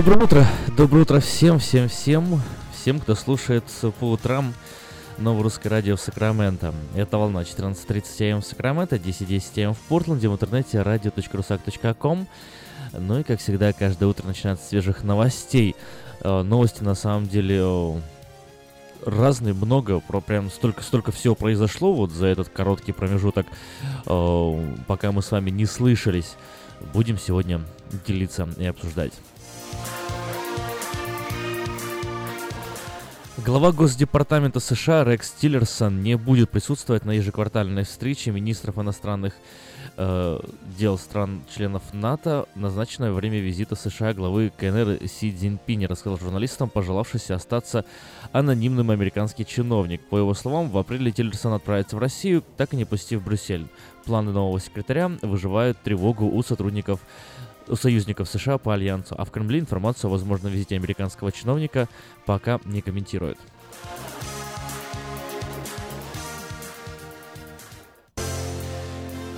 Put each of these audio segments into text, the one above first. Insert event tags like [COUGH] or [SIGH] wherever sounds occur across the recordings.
Доброе утро, доброе утро всем, всем, всем, всем, кто слушает по утрам новое русское радио в Сакраменто. Это волна 14.30 АМ в Сакраменто, 10.10 АМ в Портленде, в интернете radio.rusak.com. Ну и, как всегда, каждое утро начинается свежих новостей. Э, новости, на самом деле, разные, много, про прям столько, столько всего произошло вот за этот короткий промежуток, э, пока мы с вами не слышались. Будем сегодня делиться и обсуждать. Глава Госдепартамента США Рекс Тиллерсон не будет присутствовать на ежеквартальной встрече министров иностранных э, дел стран-членов НАТО, назначенной во время визита США главы КНР Си Цзиньпиня, рассказал журналистам, пожелавшийся остаться анонимным американский чиновник. По его словам, в апреле Тиллерсон отправится в Россию, так и не посетив Брюссель. Планы нового секретаря выживают тревогу у сотрудников союзников США по альянсу, а в Кремле информацию о возможном визите американского чиновника пока не комментирует.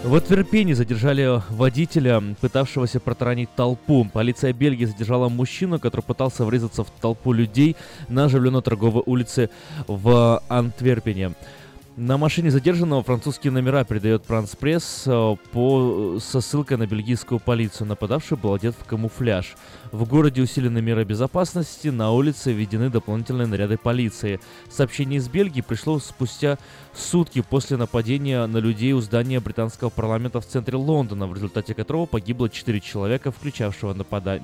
В Антверпене задержали водителя, пытавшегося протаранить толпу. Полиция Бельгии задержала мужчину, который пытался врезаться в толпу людей на оживленной торговой улице в Антверпене. На машине задержанного французские номера передает Франс Пресс э, по, со ссылкой на бельгийскую полицию. Нападавший был одет в камуфляж. В городе усилены меры безопасности, на улице введены дополнительные наряды полиции. Сообщение из Бельгии пришло спустя сутки после нападения на людей у здания британского парламента в центре Лондона, в результате которого погибло 4 человека, включавшего напада-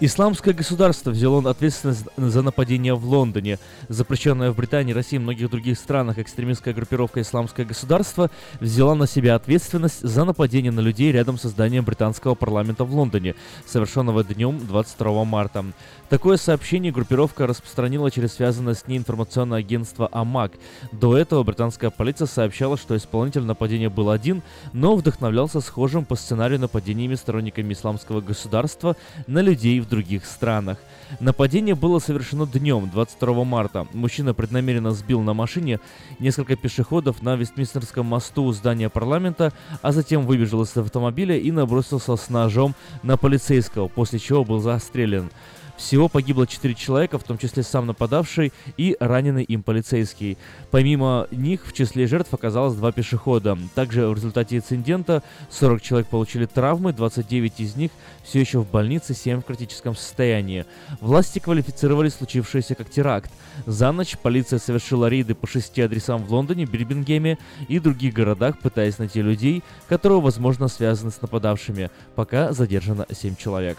Исламское государство взяло ответственность за нападение в Лондоне. Запрещенная в Британии, России и многих других странах экстремистская группировка Исламское государство взяла на себя ответственность за нападение на людей рядом с зданием британского парламента в Лондоне, совершенного днем 22 марта. Такое сообщение группировка распространила через связанное с ней информационное агентство АМАК. До этого британская полиция сообщала, что исполнитель нападения был один, но вдохновлялся схожим по сценарию нападениями сторонниками исламского государства на людей в других странах. Нападение было совершено днем, 22 марта. Мужчина преднамеренно сбил на машине несколько пешеходов на Вестминстерском мосту у здания парламента, а затем выбежал из автомобиля и набросился с ножом на полицейского, после чего был застрелен. Всего погибло 4 человека, в том числе сам нападавший и раненый им полицейский. Помимо них в числе жертв оказалось два пешехода. Также в результате инцидента 40 человек получили травмы, 29 из них все еще в больнице, 7 в критическом состоянии. Власти квалифицировали случившееся как теракт. За ночь полиция совершила рейды по шести адресам в Лондоне, Бирмингеме и других городах, пытаясь найти людей, которые, возможно, связаны с нападавшими. Пока задержано 7 человек.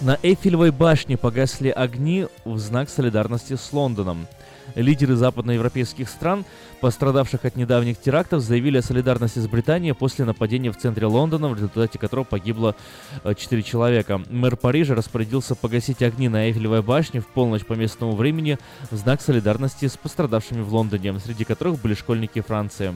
На Эйфелевой башне погасли огни в знак солидарности с Лондоном. Лидеры западноевропейских стран, пострадавших от недавних терактов, заявили о солидарности с Британией после нападения в центре Лондона, в результате которого погибло 4 э, человека. Мэр Парижа распорядился погасить огни на Эйфелевой башне в полночь по местному времени в знак солидарности с пострадавшими в Лондоне, среди которых были школьники Франции.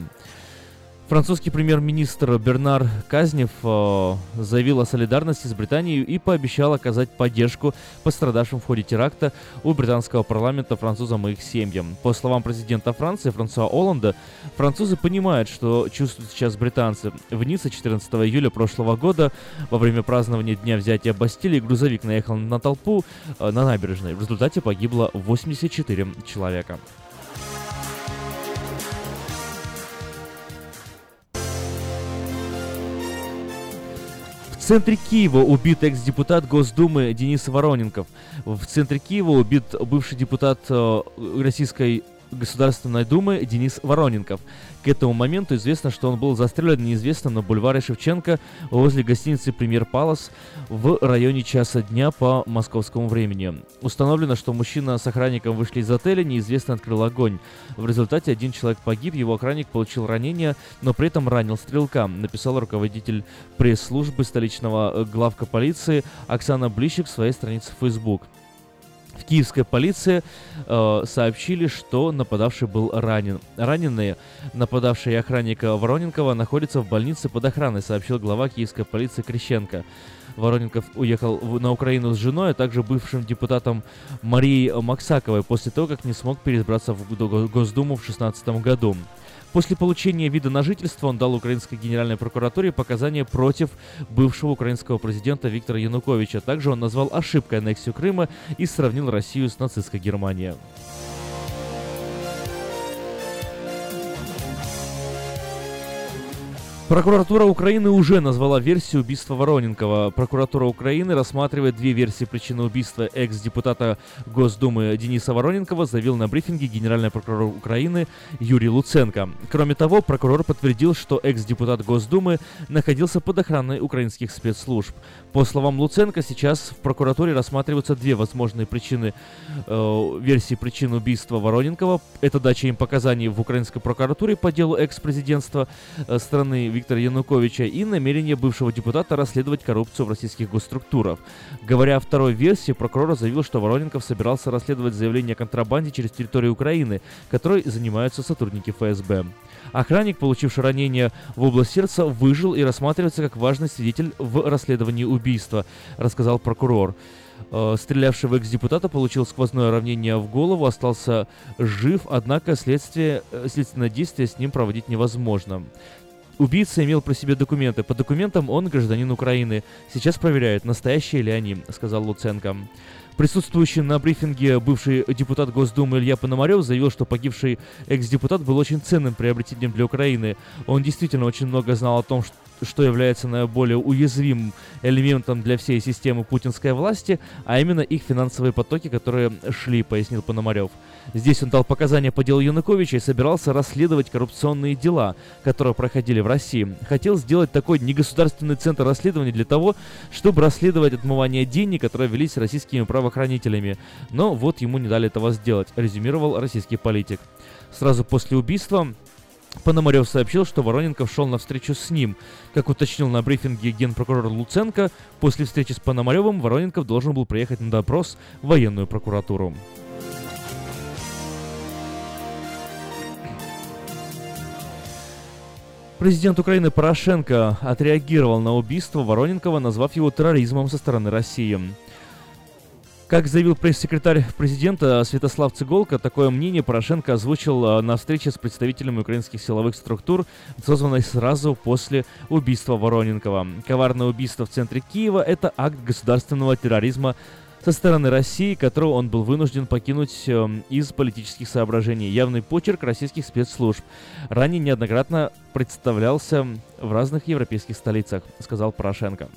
Французский премьер-министр Бернар Казнев э, заявил о солидарности с Британией и пообещал оказать поддержку пострадавшим в ходе теракта у британского парламента французам и их семьям. По словам президента Франции Франсуа Оланда, французы понимают, что чувствуют сейчас британцы. В Ницце 14 июля прошлого года во время празднования Дня взятия Бастилии грузовик наехал на толпу э, на набережной. В результате погибло 84 человека. Центре Киева убит экс-депутат Госдумы Денис Вороненков. В центре Киева убит бывший депутат э, Российской Государственной Думы Денис Вороненков. К этому моменту известно, что он был застрелен неизвестно на бульваре Шевченко возле гостиницы «Премьер Палас» в районе часа дня по московскому времени. Установлено, что мужчина с охранником вышли из отеля, неизвестно открыл огонь. В результате один человек погиб, его охранник получил ранение, но при этом ранил стрелка, написал руководитель пресс-службы столичного главка полиции Оксана Блищик в своей странице в Facebook. В киевской полиции э, сообщили, что нападавший был ранен. Раненые, нападавшие охранника Вороненкова, находятся в больнице под охраной, сообщил глава киевской полиции Крещенко. Вороненков уехал на Украину с женой, а также бывшим депутатом Марией Максаковой после того, как не смог переизбраться в Госдуму в 2016 году. После получения вида на жительство он дал украинской генеральной прокуратуре показания против бывшего украинского президента Виктора Януковича. Также он назвал ошибкой аннексию Крыма и сравнил Россию с нацистской Германией. Прокуратура Украины уже назвала версию убийства Вороненкова. Прокуратура Украины рассматривает две версии причины убийства экс-депутата Госдумы Дениса Вороненкова, заявил на брифинге генеральный прокурор Украины Юрий Луценко. Кроме того, прокурор подтвердил, что экс-депутат Госдумы находился под охраной украинских спецслужб. По словам Луценко, сейчас в прокуратуре рассматриваются две возможные причины э, версии причин убийства Вороненкова. Это дача им показаний в украинской прокуратуре по делу экс-президентства э, страны Виктора Януковича и намерение бывшего депутата расследовать коррупцию в российских госструктурах. Говоря о второй версии, прокурор заявил, что Вороненков собирался расследовать заявление о контрабанде через территорию Украины, которой занимаются сотрудники ФСБ. Охранник, получивший ранение в область сердца, выжил и рассматривается как важный свидетель в расследовании убийства, рассказал прокурор. Э, стрелявший в экс-депутата получил сквозное равнение в голову, остался жив, однако следствие, э, следственное действие с ним проводить невозможно. Убийца имел при себе документы. По документам он гражданин Украины. Сейчас проверяют, настоящие ли они, сказал Луценко. Присутствующий на брифинге бывший депутат Госдумы Илья Пономарев заявил, что погибший экс-депутат был очень ценным приобретением для Украины. Он действительно очень много знал о том, что является наиболее уязвимым элементом для всей системы путинской власти, а именно их финансовые потоки, которые шли, пояснил Пономарев. Здесь он дал показания по делу Януковича и собирался расследовать коррупционные дела, которые проходили в России. Хотел сделать такой негосударственный центр расследования для того, чтобы расследовать отмывание денег, которые велись российскими правоохранителями. Но вот ему не дали этого сделать, резюмировал российский политик. Сразу после убийства Пономарев сообщил, что Вороненков шел на встречу с ним. Как уточнил на брифинге генпрокурор Луценко, после встречи с Пономаревым Вороненков должен был приехать на допрос в военную прокуратуру. Президент Украины Порошенко отреагировал на убийство Вороненкова, назвав его терроризмом со стороны России. Как заявил пресс-секретарь президента Святослав Цыголко, такое мнение Порошенко озвучил э, на встрече с представителями украинских силовых структур, созванной сразу после убийства Вороненкова. Коварное убийство в центре Киева – это акт государственного терроризма со стороны России, которого он был вынужден покинуть э, из политических соображений. Явный почерк российских спецслужб. Ранее неоднократно представлялся в разных европейских столицах, сказал Порошенко.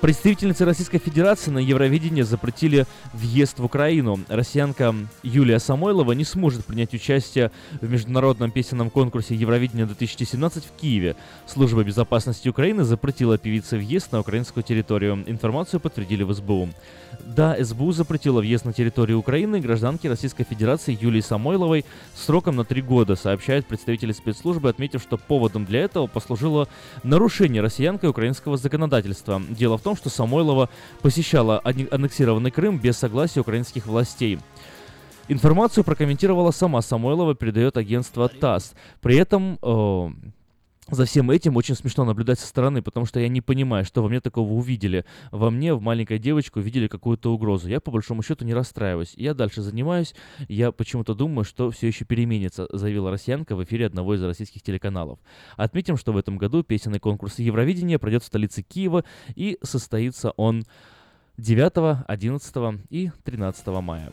Представительницы Российской Федерации на Евровидении запретили въезд в Украину. Россиянка Юлия Самойлова не сможет принять участие в международном песенном конкурсе Евровидения 2017 в Киеве. Служба безопасности Украины запретила певице въезд на украинскую территорию. Информацию подтвердили в СБУ. Да, СБУ запретила въезд на территорию Украины гражданке Российской Федерации Юлии Самойловой сроком на три года, сообщают представители спецслужбы, отметив, что поводом для этого послужило нарушение россиянкой украинского законодательства. Дело в том, что Самойлова посещала аннексированный Крым без согласия украинских властей. Информацию прокомментировала сама Самойлова, передает агентство ТАСС. При этом э, за всем этим очень смешно наблюдать со стороны, потому что я не понимаю, что во мне такого увидели. Во мне, в маленькой девочке, увидели какую-то угрозу. Я, по большому счету, не расстраиваюсь. Я дальше занимаюсь. Я почему-то думаю, что все еще переменится, заявила россиянка в эфире одного из российских телеканалов. Отметим, что в этом году песенный конкурс Евровидения пройдет в столице Киева и состоится он 9, 11 и 13 мая.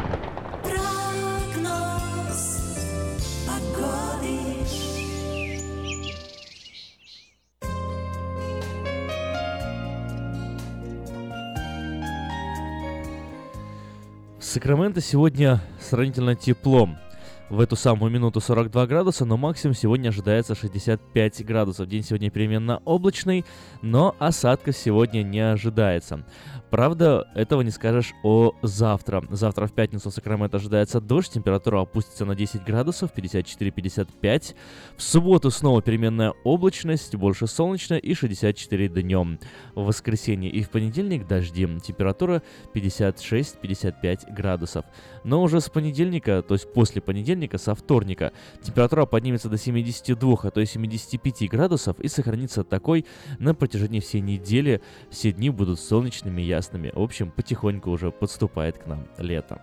Сакраменто сегодня сравнительно тепло. В эту самую минуту 42 градуса, но максимум сегодня ожидается 65 градусов. День сегодня переменно облачный, но осадков сегодня не ожидается. Правда, этого не скажешь о завтра. Завтра в пятницу в Сакраменто ожидается дождь, температура опустится на 10 градусов, 54-55. В субботу снова переменная облачность, больше солнечно и 64 днем. В воскресенье и в понедельник дожди, температура 56-55 градусов. Но уже с понедельника, то есть после понедельника, со вторника, температура поднимется до 72, а то и 75 градусов и сохранится такой на протяжении всей недели. Все дни будут солнечными, ясными. В общем, потихоньку уже подступает к нам лето.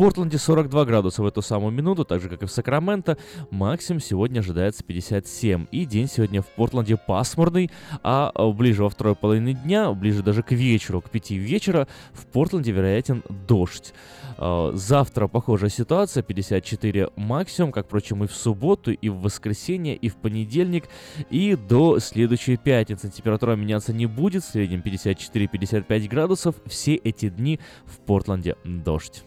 Портленде 42 градуса в эту самую минуту, так же как и в Сакраменто. Максимум сегодня ожидается 57. И день сегодня в Портленде пасмурный, а а, ближе во второй половине дня, ближе даже к вечеру, к 5 вечера, в Портленде вероятен дождь. А, Завтра похожая ситуация, 54 максимум, как, впрочем, и в субботу, и в воскресенье, и в понедельник, и до следующей пятницы. Температура меняться не будет, в среднем 54-55 градусов. Все эти дни в Портленде дождь.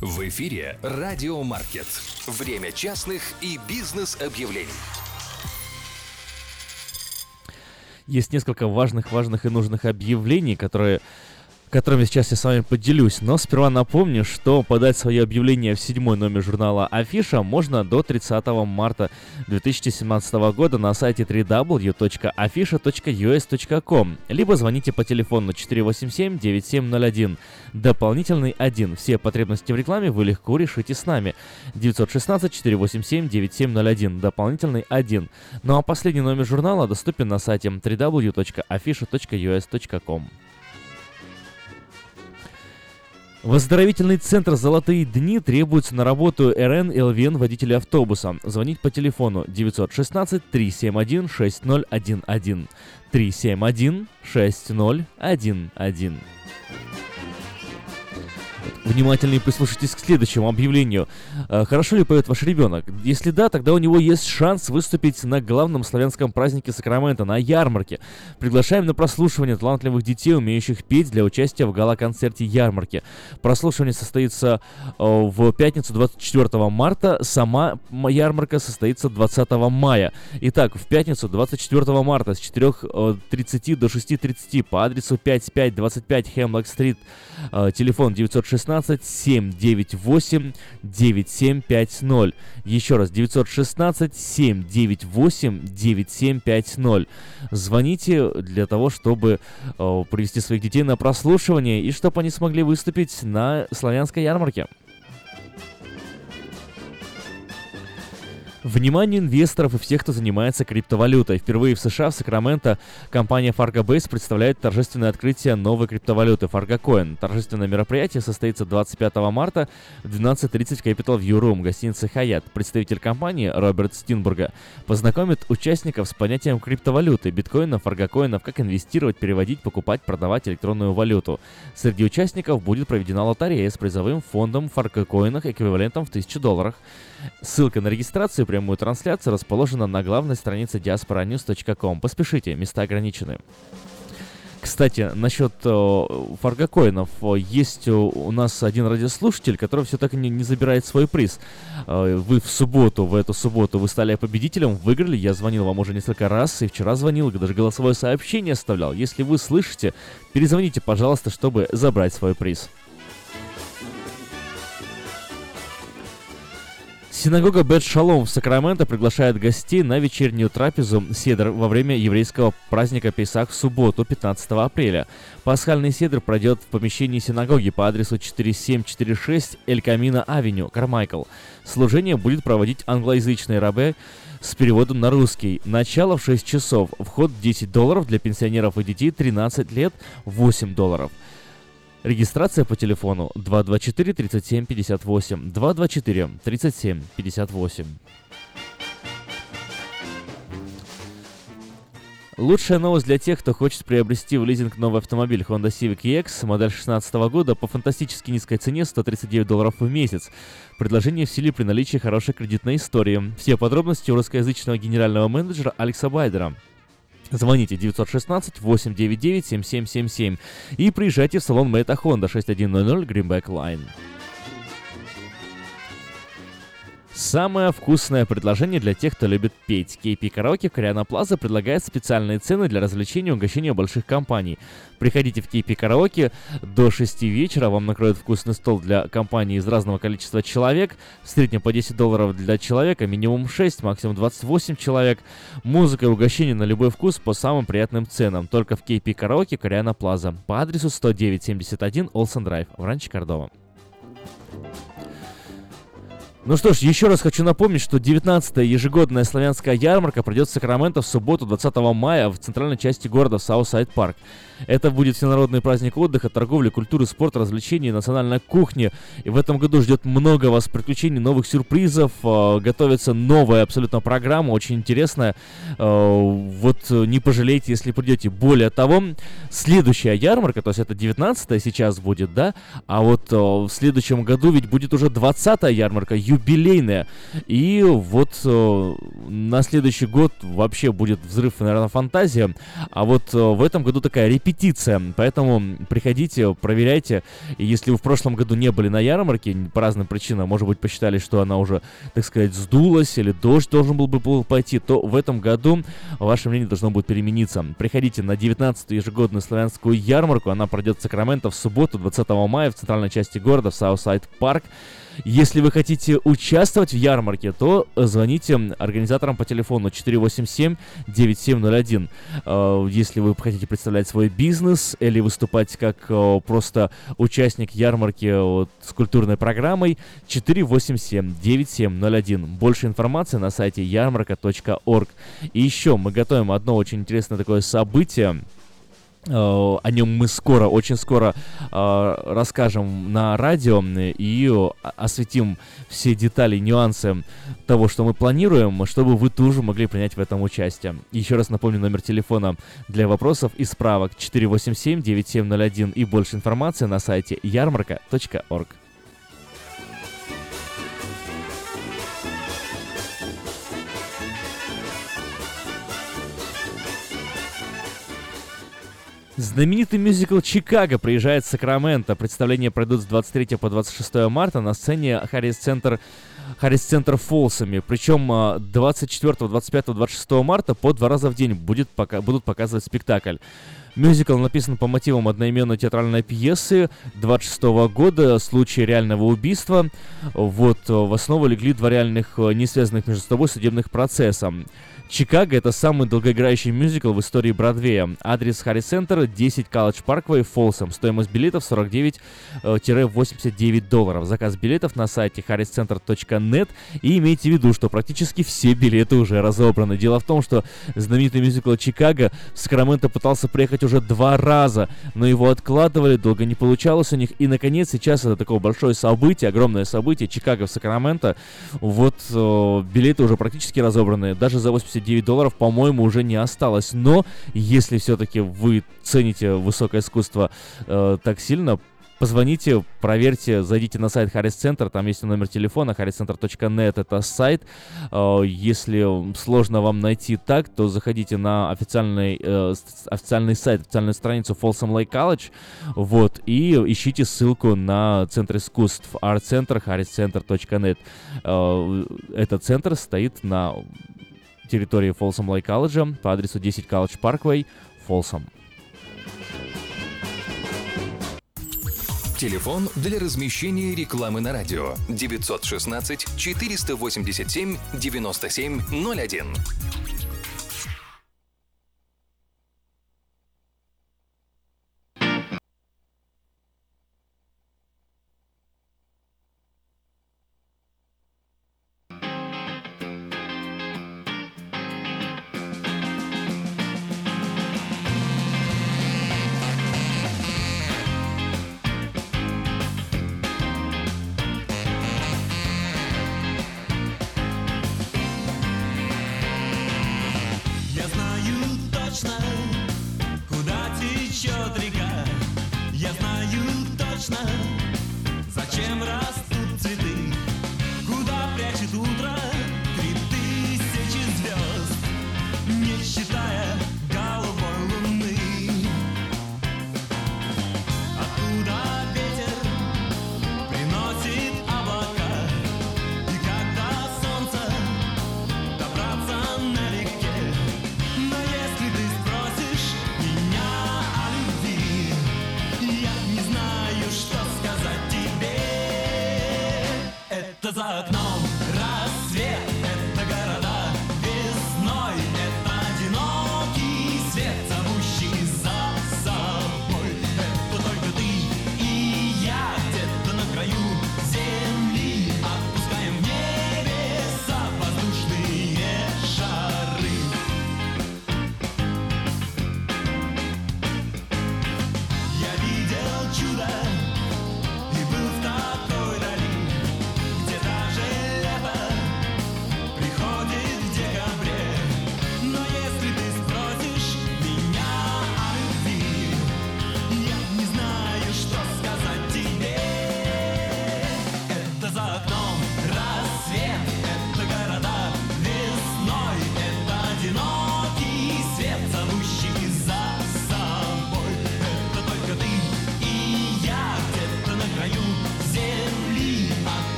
В эфире Радио Маркет. Время частных и бизнес-объявлений. Есть несколько важных-важных и нужных объявлений, которые которыми сейчас я с вами поделюсь. Но сперва напомню, что подать свое объявление в седьмой номер журнала Афиша можно до 30 марта 2017 года на сайте www.afisha.us.com либо звоните по телефону 487-9701. Дополнительный 1. Все потребности в рекламе вы легко решите с нами. 916-487-9701. Дополнительный 1. Ну а последний номер журнала доступен на сайте www.afisha.us.com. В оздоровительный центр «Золотые дни» требуется на работу РН и ЛВН водителя автобуса. Звонить по телефону 916-371-6011. 371-6011. Внимательнее прислушайтесь к следующему объявлению. Э, хорошо ли поет ваш ребенок? Если да, тогда у него есть шанс выступить на главном славянском празднике Сакрамента, на ярмарке. Приглашаем на прослушивание талантливых детей, умеющих петь для участия в гала-концерте ярмарки. Прослушивание состоится э, в пятницу 24 марта, сама ярмарка состоится 20 мая. Итак, в пятницу 24 марта с 4.30 до 6.30 по адресу 5525 Хемлок-стрит, э, телефон 916 916 798 9750. Еще раз, 916 798 9750. Звоните для того, чтобы э, привести своих детей на прослушивание и чтобы они смогли выступить на славянской ярмарке. Внимание инвесторов и всех, кто занимается криптовалютой. Впервые в США, в Сакраменто, компания FargoBase представляет торжественное открытие новой криптовалюты FargoCoin. Торжественное мероприятие состоится 25 марта в 12.30 в Capital View Room, гостиницы Hyatt. Представитель компании Роберт Стинбурга познакомит участников с понятием криптовалюты, биткоинов, фаргокоинов, как инвестировать, переводить, покупать, продавать электронную валюту. Среди участников будет проведена лотерея с призовым фондом фаргокоинах эквивалентом в 1000 долларах. Ссылка на регистрацию и прямую трансляцию расположена на главной странице diasporanews.com. Поспешите, места ограничены. Кстати, насчет э, фаргокоинов. Есть у нас один радиослушатель, который все так и не, не забирает свой приз. Э, вы в субботу, в эту субботу вы стали победителем, выиграли. Я звонил вам уже несколько раз, и вчера звонил, даже голосовое сообщение оставлял. Если вы слышите, перезвоните, пожалуйста, чтобы забрать свой приз. Синагога Бет Шалом в Сакраменто приглашает гостей на вечернюю трапезу Седр во время еврейского праздника Песах в субботу, 15 апреля. Пасхальный седр пройдет в помещении синагоги по адресу 4746 Эль Камина Авеню, Кармайкл. Служение будет проводить англоязычные рабы с переводом на русский. Начало в 6 часов. Вход 10 долларов для пенсионеров и детей 13 лет 8 долларов. Регистрация по телефону 224 37 58 224 37 58. Лучшая новость для тех, кто хочет приобрести в лизинг новый автомобиль Honda Civic EX, модель 2016 года по фантастически низкой цене 139 долларов в месяц. Предложение в силе при наличии хорошей кредитной истории. Все подробности у русскоязычного генерального менеджера Алекса Байдера. Звоните 916-899-7777 и приезжайте в салон Мэйта Honda 6100 Greenback Line. Самое вкусное предложение для тех, кто любит петь. KP Караоке Кориана Плаза предлагает специальные цены для развлечения и угощения больших компаний. Приходите в KP Караоке до 6 вечера, вам накроют вкусный стол для компании из разного количества человек, в среднем по 10 долларов для человека, минимум 6, максимум 28 человек. Музыка и угощение на любой вкус по самым приятным ценам, только в KP Караоке Koreana Plaza по адресу 10971 Olson Drive в Rancho Cordova. Ну что ж, еще раз хочу напомнить, что 19-я ежегодная славянская ярмарка пройдет в Сакраменто в субботу 20 мая в центральной части города Southside Park. Это будет всенародный праздник отдыха, торговли, культуры, спорта, развлечений, национальной кухни. И в этом году ждет много вас приключений, новых сюрпризов. Э, готовится новая абсолютно программа, очень интересная. Э, вот не пожалейте, если придете. Более того, следующая ярмарка, то есть это 19 сейчас будет, да? А вот э, в следующем году ведь будет уже 20-я ярмарка, юбилейная. И вот на следующий год вообще будет взрыв, наверное, фантазия. А вот в этом году такая репетиция. Поэтому приходите, проверяйте. И если вы в прошлом году не были на ярмарке, по разным причинам, может быть, посчитали, что она уже, так сказать, сдулась, или дождь должен был бы пойти, то в этом году ваше мнение должно будет перемениться. Приходите на 19-ю ежегодную славянскую ярмарку. Она пройдет в Сакраменто в субботу, 20 мая, в центральной части города, в Southside Park. Если вы хотите участвовать в ярмарке, то звоните организаторам по телефону 487-9701. Э, если вы хотите представлять свой бизнес или выступать как э, просто участник ярмарки с культурной программой, 487-9701. Больше информации на сайте ярмарка.орг. И еще мы готовим одно очень интересное такое событие. О нем мы скоро, очень скоро э, расскажем на радио и осветим все детали, нюансы того, что мы планируем, чтобы вы тоже могли принять в этом участие. Еще раз напомню номер телефона для вопросов и справок 487-9701 и больше информации на сайте ярмарка.орг. Знаменитый мюзикл «Чикаго» приезжает в Сакраменто. Представления пройдут с 23 по 26 марта на сцене Харрис Центр Харрис Центр Фолсами. Причем 24, 25, 26 марта по два раза в день будет пока, будут показывать спектакль. Мюзикл написан по мотивам одноименной театральной пьесы 26 года «Случай реального убийства». Вот, в основу легли два реальных, не связанных между собой судебных процесса. Чикаго — это самый долгоиграющий мюзикл в истории Бродвея. Адрес Харри Центр 10 Колледж Парквей, Фолсом. Стоимость билетов 49-89 долларов. Заказ билетов на сайте harriscenter.net. И имейте в виду, что практически все билеты уже разобраны. Дело в том, что знаменитый мюзикл Чикаго в Сакраменто пытался приехать уже два раза, но его откладывали, долго не получалось у них. И, наконец, сейчас это такое большое событие, огромное событие. Чикаго в Сакраменто. Вот э, билеты уже практически разобраны. Даже за 80 79 долларов, по-моему, уже не осталось. Но если все-таки вы цените высокое искусство э, так сильно, Позвоните, проверьте, зайдите на сайт Харрис Центр, там есть номер телефона, harriscenter.net, это сайт. Э, если сложно вам найти так, то заходите на официальный, э, официальный сайт, официальную страницу Folsom Lake College, вот, и ищите ссылку на Центр искусств, Center, harriscenter.net. Этот центр стоит на территории Folsom Lake College по адресу 10 College Parkway, Folsom. Телефон для размещения рекламы на радио 916 487 9701.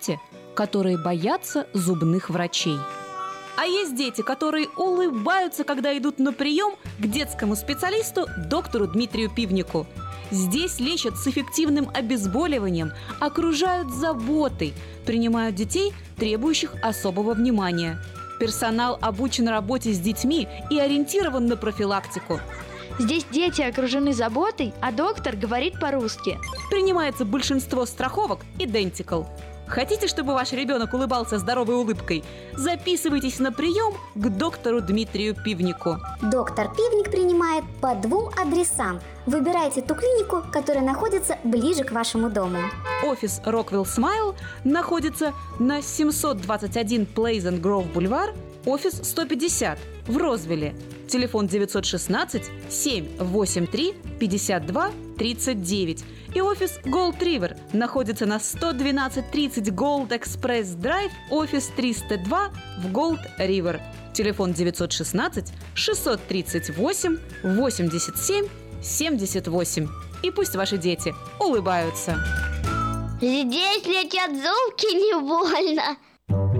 Дети, которые боятся зубных врачей. А есть дети, которые улыбаются, когда идут на прием к детскому специалисту доктору Дмитрию Пивнику. Здесь лечат с эффективным обезболиванием, окружают заботой, принимают детей, требующих особого внимания. Персонал обучен работе с детьми и ориентирован на профилактику. Здесь дети окружены заботой, а доктор говорит по-русски. Принимается большинство страховок Identical. Хотите, чтобы ваш ребенок улыбался здоровой улыбкой? Записывайтесь на прием к доктору Дмитрию Пивнику. Доктор Пивник принимает по двум адресам. Выбирайте ту клинику, которая находится ближе к вашему дому. Офис Rockwell Smile находится на 721 Pleasant Grove Бульвар, офис 150 в Розвилле. Телефон 916 783 52 39. И офис Gold River находится на 11230 Gold Express Drive, офис 302 в Gold River. Телефон 916 638 87 78. И пусть ваши дети улыбаются. Здесь летят зубки не больно.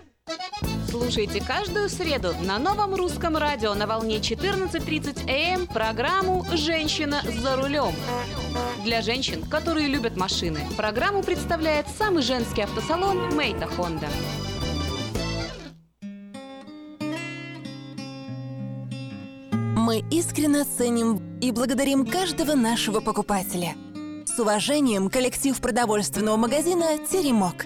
Слушайте каждую среду на новом русском радио на волне 14.30 АМ программу «Женщина за рулем». Для женщин, которые любят машины, программу представляет самый женский автосалон «Мейта Хонда». Мы искренне ценим и благодарим каждого нашего покупателя. С уважением, коллектив продовольственного магазина «Теремок».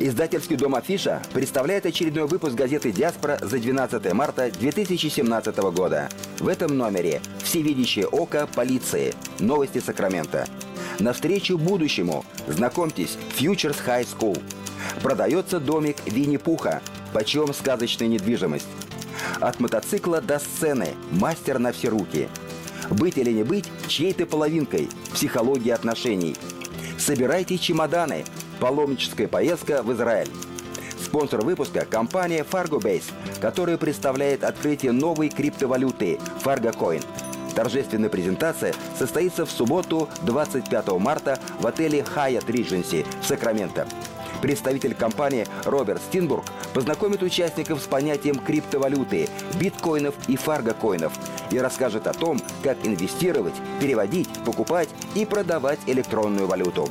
Издательский дом «Афиша» представляет очередной выпуск газеты «Диаспора» за 12 марта 2017 года. В этом номере «Всевидящее око полиции. Новости Сакрамента». Навстречу будущему. Знакомьтесь, Futures High School. Продается домик Винни-Пуха. Почем сказочная недвижимость. От мотоцикла до сцены. Мастер на все руки. Быть или не быть чьей-то половинкой. Психология отношений. Собирайте чемоданы. Паломническая поездка в Израиль. Спонсор выпуска – компания FargoBase, которая представляет открытие новой криптовалюты FargoCoin. Торжественная презентация состоится в субботу 25 марта в отеле Hyatt Regency в Сакраменто. Представитель компании Роберт Стинбург познакомит участников с понятием криптовалюты, биткоинов и фаргокоинов и расскажет о том, как инвестировать, переводить, покупать и продавать электронную валюту.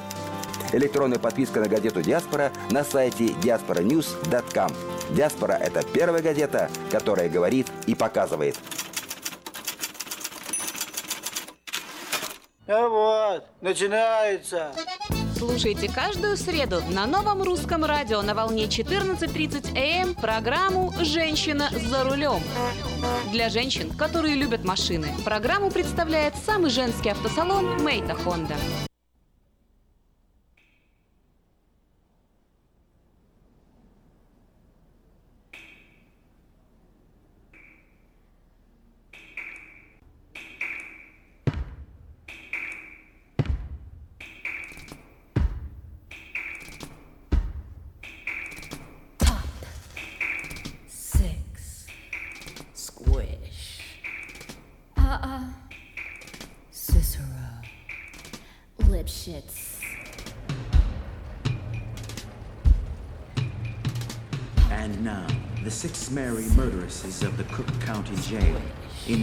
Электронная подписка на газету «Диаспора» на сайте diasporanews.com. «Диаспора» — это первая газета, которая говорит и показывает. А вот, начинается. Слушайте каждую среду на новом русском радио на волне 14.30 АМ программу «Женщина за рулем». Для женщин, которые любят машины, программу представляет самый женский автосалон «Мейта Хонда».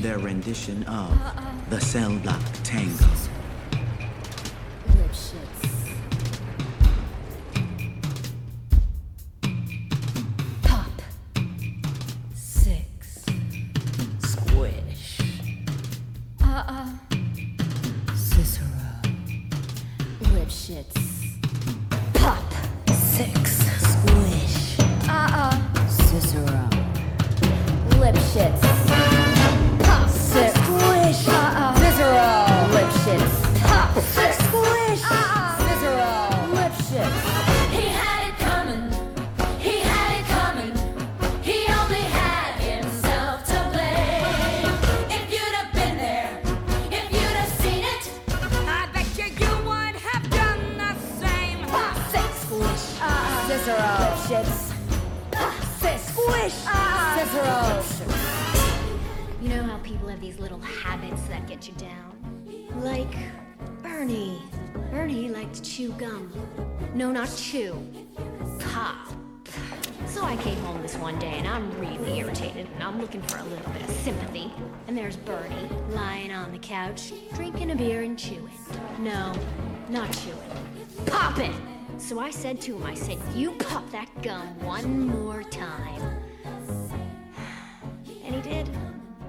Their rendition of the Cell Block Tango. Couch, drinking a beer and chewing. No, not chewing. Popping! So I said to him, I said, You pop that gum one more time. [SIGHS] And he did.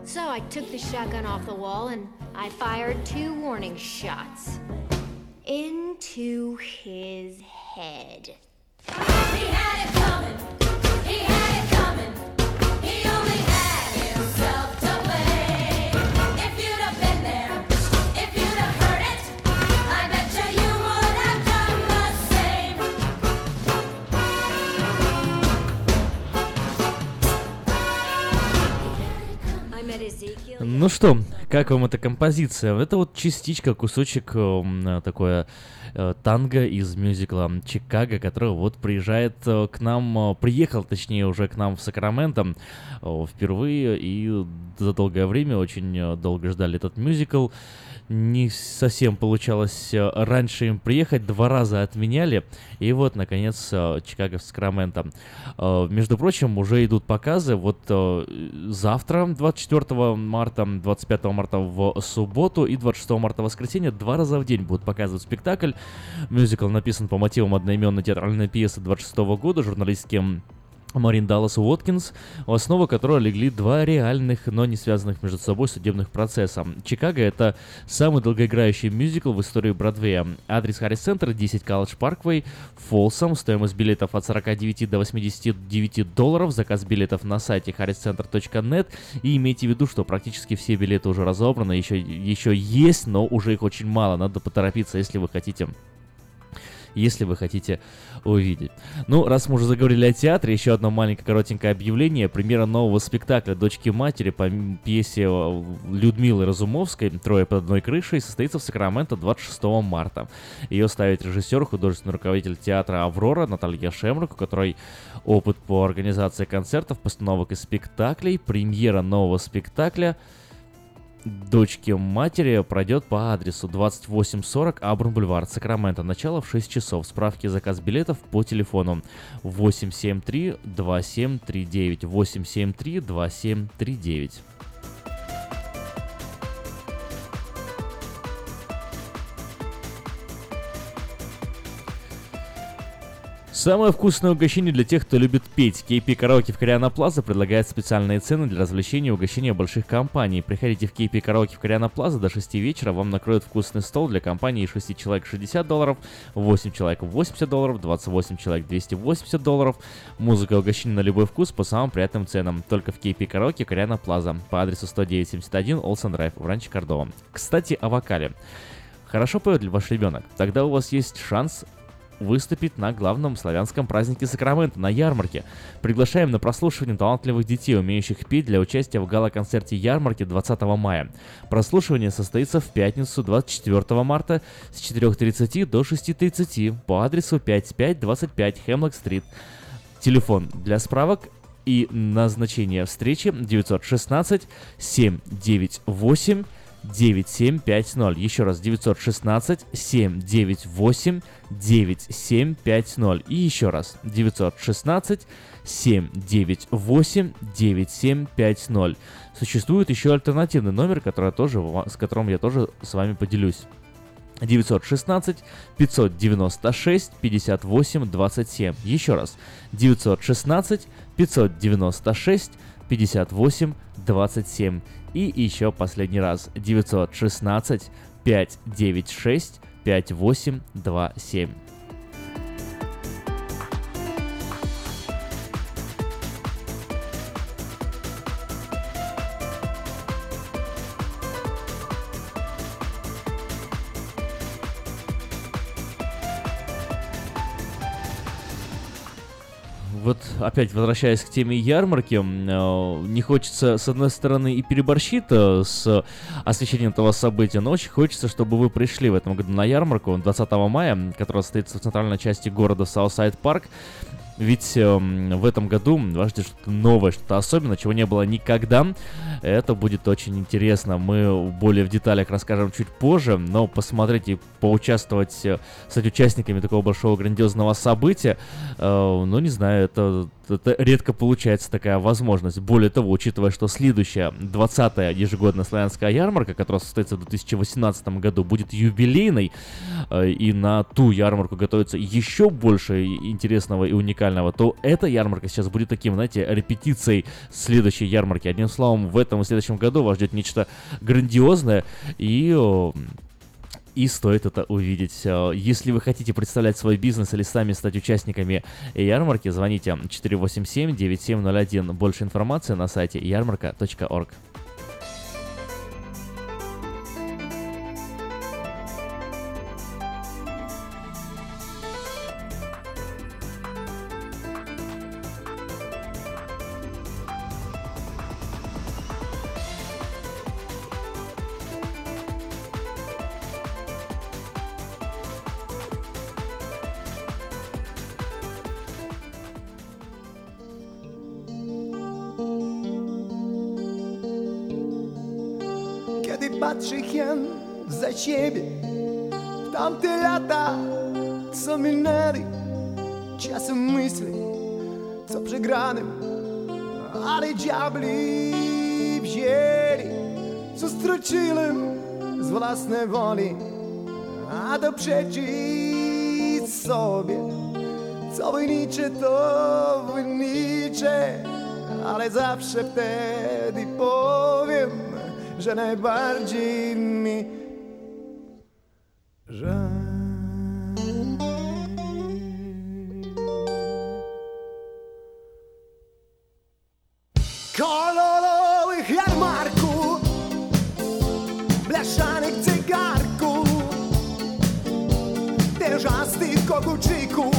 So I took the shotgun off the wall and I fired two warning shots into his head. He had it coming. Ну что, как вам эта композиция? Это вот частичка, кусочек эм, э, такое э, танго из мюзикла Чикаго, который вот приезжает э, к нам, э, приехал, точнее, уже к нам в Сакраменто э, впервые, и за долгое время, очень э, долго ждали этот мюзикл. Не совсем получалось э, раньше им приехать, два раза отменяли, и вот, наконец, э, Чикаго в Сакраменто. Э, Между прочим, уже идут показы, вот завтра, 24 марта, 25 марта в субботу и 26 марта в воскресенье два раза в день будут показывать спектакль. Мюзикл написан по мотивам одноименной театральной пьесы 26 года журналистским Марин Даллас Уоткинс, в основу которой легли два реальных, но не связанных между собой судебных процесса. «Чикаго» — это самый долгоиграющий мюзикл в истории Бродвея. Адрес Харрис Центр 10 Колледж Парквей, Фолсом, стоимость билетов от 49 до 89 долларов, заказ билетов на сайте harriscenter.net и имейте в виду, что практически все билеты уже разобраны, еще, еще есть, но уже их очень мало, надо поторопиться, если вы хотите если вы хотите увидеть. Ну, раз мы уже заговорили о театре, еще одно маленькое коротенькое объявление. Премьера нового спектакля «Дочки матери» по пьесе э, Людмилы Разумовской «Трое под одной крышей» состоится в Сакраменто 26 марта. Ее ставит режиссер, художественный руководитель театра «Аврора» Наталья Шемрук, у которой опыт по организации концертов, постановок и спектаклей. Премьера нового спектакля дочки матери пройдет по адресу 2840 Абрун Бульвар, Сакраменто. Начало в 6 часов. Справки и заказ билетов по телефону 873-2739. 873-2739. Самое вкусное угощение для тех, кто любит петь. KP Караоке в Кориана Плаза предлагает специальные цены для развлечения и угощения больших компаний. Приходите в KP Караоке в Кориана Плаза до 6 вечера, вам накроют вкусный стол для компании 6 человек 60 долларов, 8 человек 80 долларов, 28 человек 280 долларов. Музыка и угощение на любой вкус по самым приятным ценам. Только в KP Караоке Кориана Плаза по адресу 10971 Олсен Драйв в Ранче Кордова. Кстати, о вокале. Хорошо поет ли ваш ребенок? Тогда у вас есть шанс выступить на главном славянском празднике Сакрамента на ярмарке. Приглашаем на прослушивание талантливых детей, умеющих петь для участия в гала-концерте ярмарки 20 мая. Прослушивание состоится в пятницу 24 марта с 4.30 до 6.30 по адресу 5525 Хемлок-стрит. Телефон для справок и назначение встречи 916 798 9750. Еще раз, 916 798 9750. И еще раз, 916 798 9750. Существует еще альтернативный номер, который тоже, с которым я тоже с вами поделюсь. 916 596 58 27. Еще раз. 916 596 58 27. И еще последний раз. 916 596 5827. Вот опять возвращаясь к теме ярмарки, э, не хочется, с одной стороны, и переборщить с освещением этого события, но очень хочется, чтобы вы пришли в этом году на ярмарку 20 мая, которая состоится в центральной части города Southside Park. Ведь э, в этом году вас ждет что-то новое, что-то особенное, чего не было никогда. Это будет очень интересно. Мы более в деталях расскажем чуть позже, но посмотреть и поучаствовать, э, стать участниками такого большого грандиозного события, э, ну не знаю, это это редко получается такая возможность. Более того, учитывая, что следующая 20-я ежегодная славянская ярмарка, которая состоится в 2018 году, будет юбилейной, э, и на ту ярмарку готовится еще больше интересного и уникального, то эта ярмарка сейчас будет таким, знаете, репетицией следующей ярмарки. Одним словом, в этом и следующем году вас ждет нечто грандиозное и и стоит это увидеть. Э, если вы хотите представлять свой бизнес или сами стать участниками ярмарки, звоните 487-9701. Больше информации на сайте ярмарка.орг. diabli wzięli Co straciłem z własnej woli A to przeczyć sobie Co wynicze, to wynicze Ale zawsze wtedy powiem że najbardziej mi. pouco de culpa.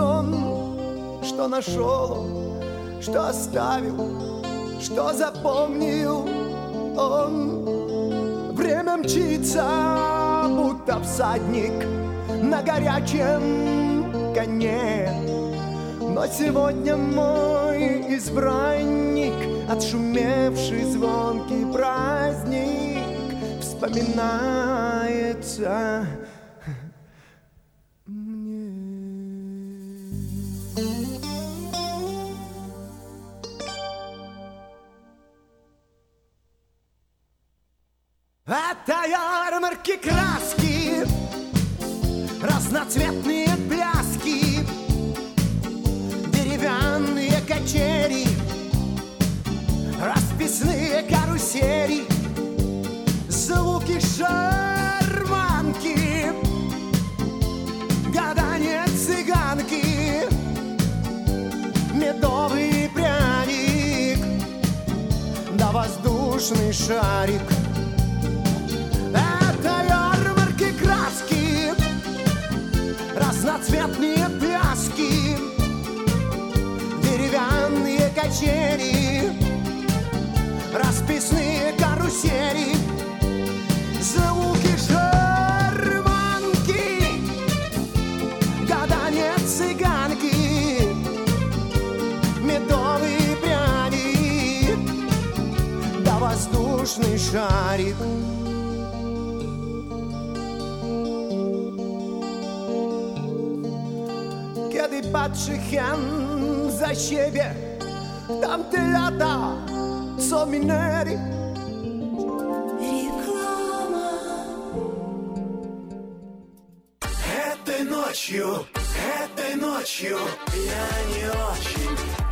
Сон Что нашел что оставил Что запомнил он. Время мчится, будто всадник На горячем коне. Но сегодня мой избранник Отшумевший звонкий праздник Вспоминается воздушный шарик. Это ярмарки краски Разноцветные пляски Деревянные качели Расписные карусели воздушный шарик Kiedy patrzy hen za siebie Tamte lata, co minęli Этой ночью, этой ночью я не очень.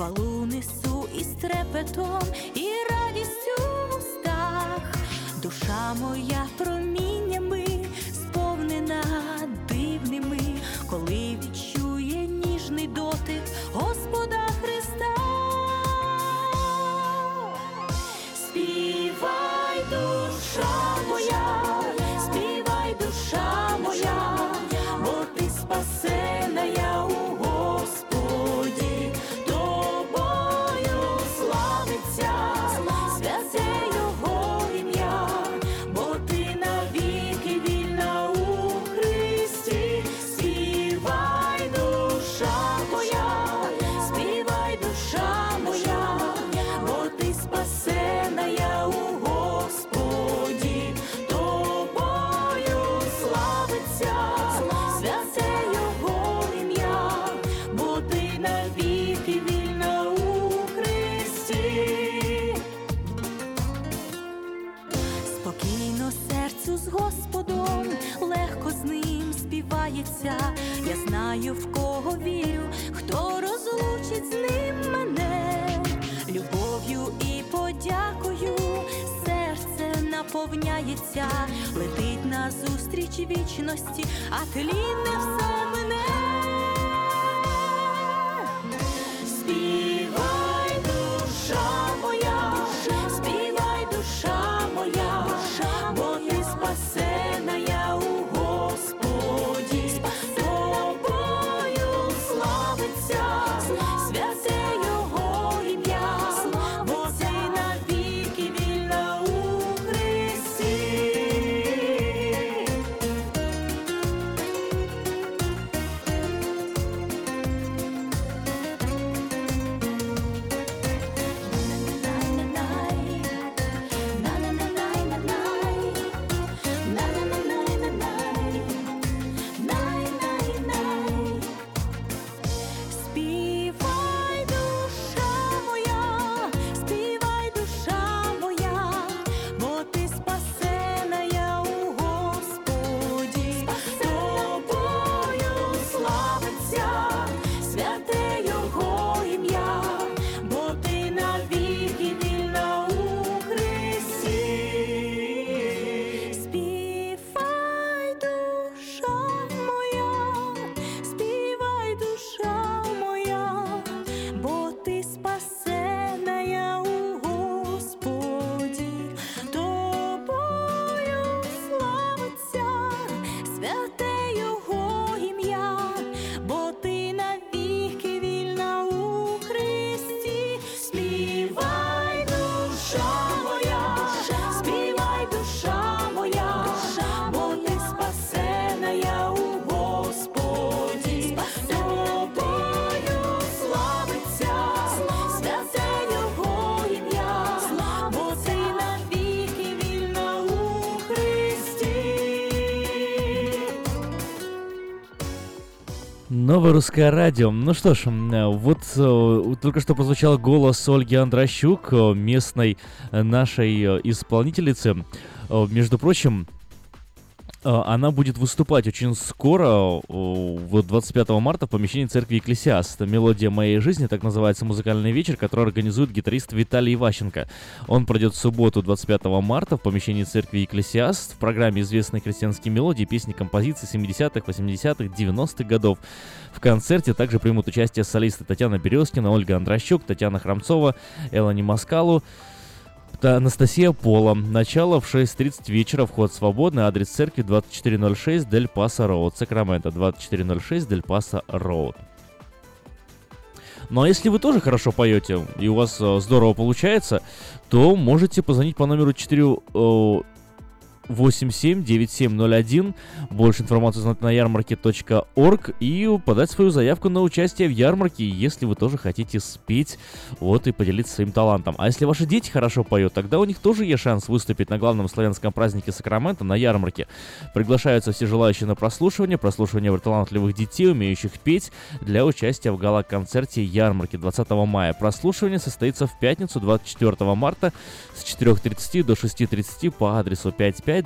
хвалу несу і трепетом, і радістю в устах, душа моя проміннями сповнена дивними, коли відчує ніжний дотик Господа Христа, співай душа. Наповняється, летить назустріч вічності, а тлінне все мене. Співай, Новое русское радио. Ну что ж, вот э, только что прозвучал голос Ольги Андрощук, э, местной э, нашей исполнительницы. Между прочим, она будет выступать очень скоро, э, вот 25 марта, в помещении церкви Экклесиаст. «Мелодия моей жизни», так называется музыкальный вечер, который организует гитарист Виталий Иващенко. Он пройдет в субботу, 25 марта, в помещении церкви Экклесиаст. В программе известные крестьянские мелодии, песни, композиции 70-х, 80-х, 90-х годов. В концерте также примут участие солисты Татьяна Березкина, Ольга Андрощук, Татьяна Храмцова, Элани Маскалу, Анастасия Пола. Начало в 6.30 вечера. Вход свободный. Адрес церкви 2406 Дель Паса Роуд. Сакраменто 2406 Дель Паса Роуд. Ну а если вы тоже хорошо поете и у вас э, здорово получается, то можете позвонить по номеру 4 э, 879701. Больше информации узнать на ярмарке.орг и подать свою заявку на участие в ярмарке, если вы тоже хотите спеть, вот и поделиться своим талантом. А если ваши дети хорошо поют, тогда у них тоже есть шанс выступить на главном славянском празднике Сакрамента на ярмарке. Приглашаются все желающие на прослушивание, прослушивание талантливых детей, умеющих петь, для участия в гала-концерте ярмарки 20 мая. Прослушивание состоится в пятницу 24 марта с 4.30 до 6.30 по адресу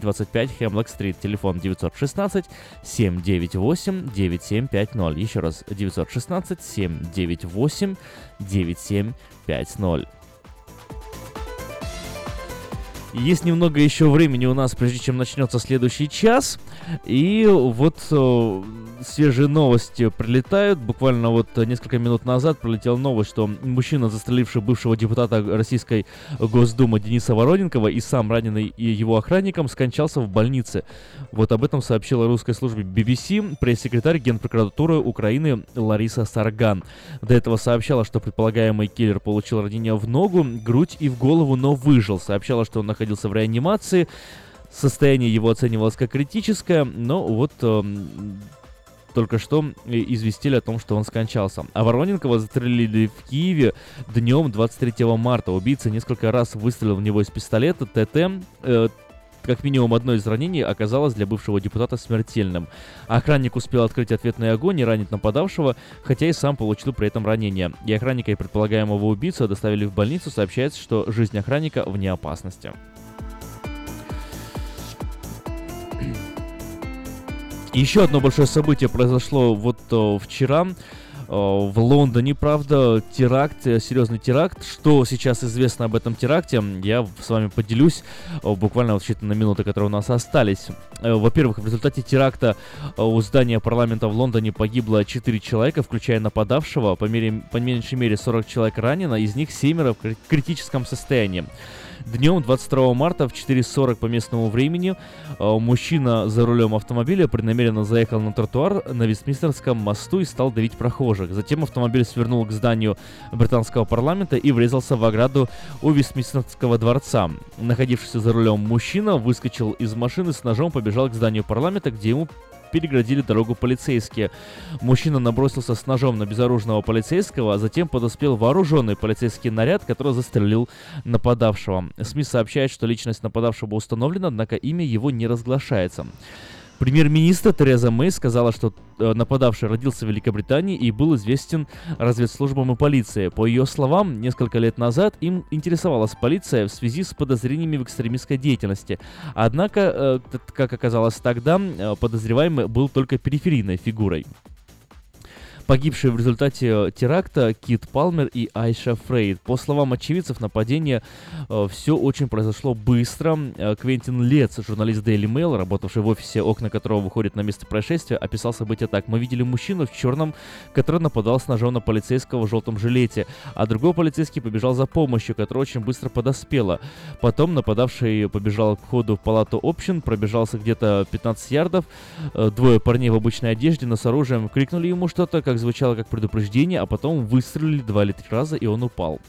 5525 Хемлок-стрит. Телефон 916 798 9750. Еще раз 916 798 9750. Есть немного еще времени у нас, прежде чем начнется следующий час. И вот э, свежие новости прилетают. Буквально вот несколько минут назад пролетела новость, что мужчина, застреливший бывшего депутата Российской Госдумы Дениса Вороненкова и сам раненый его охранником, скончался в больнице. Вот об этом сообщила русской службе BBC пресс-секретарь Генпрокуратуры Украины Лариса Сарган. До этого сообщала, что предполагаемый киллер получил ранение в ногу, грудь и в голову, но выжил. Сообщала, что он находился в реанимации. Состояние его оценивалось как критическое, но вот эм, только что э, известили о том, что он скончался. А Вороненкова застрелили в Киеве днем 23 марта. Убийца несколько раз выстрелил в него из пистолета ТТ. э, как минимум одно из ранений оказалось для бывшего депутата смертельным. Охранник успел открыть ответный огонь и ранить нападавшего, хотя и сам получил при этом ранение. И охранника и предполагаемого убийцу доставили в больницу. Сообщается, что жизнь охранника вне опасности. Еще одно большое событие произошло вот э, вчера. Э, в Лондоне, правда, теракт, э, серьезный теракт. Что сейчас известно об этом теракте, я с вами поделюсь буквально вот считанные минуты, которые у нас остались. Во-первых, в результате теракта у здания парламента в Лондоне погибло 4 человека, включая нападавшего. По, мере, по меньшей мере 40 человек ранено, из них 7 в критическом состоянии. Днем 22 марта в 4.40 по местному времени э, мужчина за рулем автомобиля преднамеренно заехал на тротуар на Вестминстерском мосту и стал давить прохожих. Затем автомобиль свернул к зданию британского парламента и врезался в ограду у Вестминстерского дворца. Находившийся за рулем мужчина выскочил из машины с ножом, побежал к зданию парламента, где ему переградили дорогу полицейские. Мужчина набросился с ножом на безоружного полицейского, а затем подоспел вооруженный полицейский наряд, который застрелил нападавшего. СМИ сообщают, что личность нападавшего установлена, однако имя его не разглашается. Премьер-министр Тереза Мэй сказала, что э, нападавший родился в Великобритании и был известен разведслужбам и полиции. По ее словам, несколько лет назад им интересовалась полиция в связи с подозрениями в экстремистской деятельности. Однако, э, как оказалось тогда, э, подозреваемый был только периферийной фигурой. Погибшие в результате э, теракта Кит Палмер и Айша Фрейд. По словам очевидцев, нападение э, все очень произошло быстро. Э, Квентин Лец, журналист Daily Mail, работавший в офисе, окна которого выходят на место происшествия, описал события так. Мы видели мужчину в черном, который нападал с ножом на полицейского в желтом жилете, а другой полицейский побежал за помощью, которая очень быстро подоспела. Потом нападавший побежал к входу в палату общин, пробежался где-то 15 ярдов. Двое парней в обычной одежде, но с оружием крикнули ему что-то, как звучало как предупреждение, а потом выстрелили два или три раза, и он упал.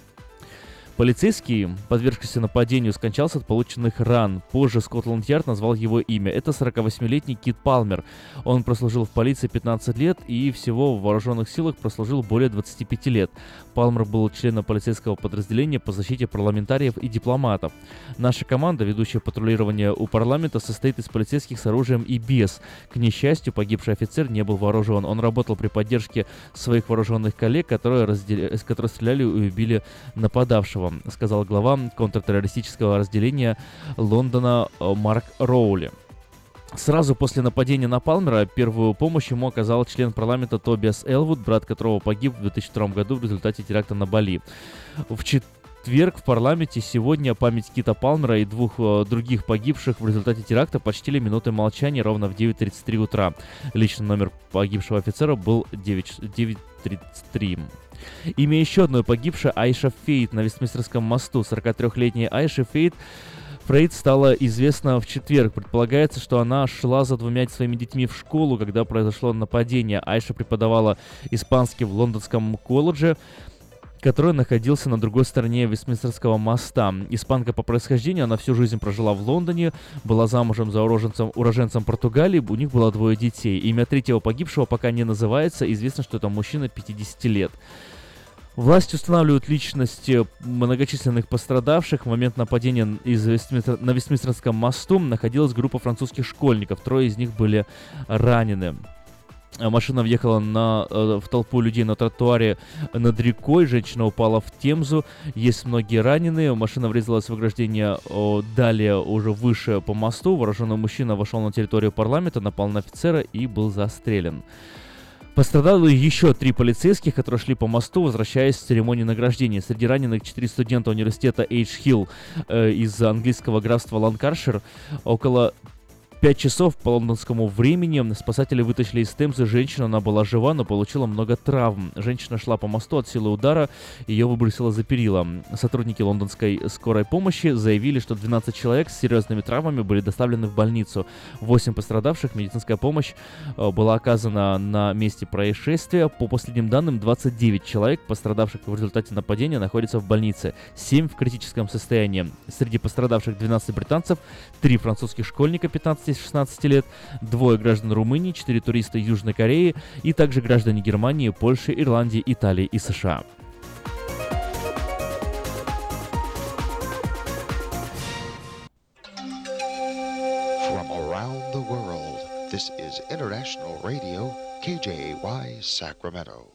Полицейский, подвергшийся нападению, скончался от полученных ран. Позже Скотланд-Ярд назвал его имя. Это 48-летний Кит Палмер. Он прослужил в полиции 15 лет и всего в вооруженных силах прослужил более 25 лет. Палмер был членом полицейского подразделения по защите парламентариев и дипломатов. Наша команда, ведущая патрулирование у парламента, состоит из полицейских с оружием и без. К несчастью, погибший офицер не был вооружен. Он работал при поддержке своих вооруженных коллег, которые, раздел... которые стреляли и убили нападавшего. Сказал глава контртеррористического разделения Лондона э, Марк Роули. Сразу после нападения на Палмера первую помощь ему оказал член парламента Тобиас Элвуд, брат которого погиб в 2002 году в результате теракта на Бали. В четверг в парламенте сегодня память Кита Палмера и двух э, других погибших в результате теракта почтили минутой молчания ровно в 9.33 утра. Личный номер погибшего офицера был 9.33. Имя еще одной погибшей Айша Фейт на Вестминстерском мосту. 43-летняя Айша Фейт Фрейд стала известна в четверг. Предполагается, что она шла за двумя своими детьми в школу, когда произошло нападение. Айша преподавала испанский в лондонском колледже который находился на другой стороне Вестминстерского моста. Испанка по происхождению, она всю жизнь прожила в Лондоне, была замужем за уроженцем, уроженцем Португалии, у них было двое детей. Имя третьего погибшего пока не называется, известно, что это мужчина 50 лет. Власти устанавливают личности многочисленных пострадавших. В момент нападения из Вестминстер... на Вестминстерском мосту находилась группа французских школьников. Трое из них были ранены. Машина въехала на, э, в толпу людей на тротуаре над рекой. Женщина упала в Темзу. Есть многие раненые. Машина врезалась в ограждение далее, уже выше по мосту. Вооруженный мужчина вошел на территорию парламента, напал на офицера и был застрелен. Пострадали еще три полицейских, которые шли по мосту, возвращаясь с церемонии награждения. Среди раненых четыре студента университета Эйдж Хилл э, из английского графства Ланкаршир. Около пять часов по лондонскому времени спасатели вытащили из Темзы женщину. Она была жива, но получила много травм. Женщина шла по мосту от силы удара, ее выбросило за перила. Сотрудники лондонской скорой помощи заявили, что 12 человек с серьезными травмами были доставлены в больницу. 8 пострадавших, медицинская помощь э, была оказана на месте происшествия. По последним данным, 29 человек, пострадавших в результате нападения, находятся в больнице. 7 в критическом состоянии. Среди пострадавших 12 британцев, 3 французских школьника 15 16 лет, двое граждан Румынии, четыре туриста Южной Кореи и также граждане Германии, Польши, Ирландии, Италии и США. This is International Radio, KJY Sacramento.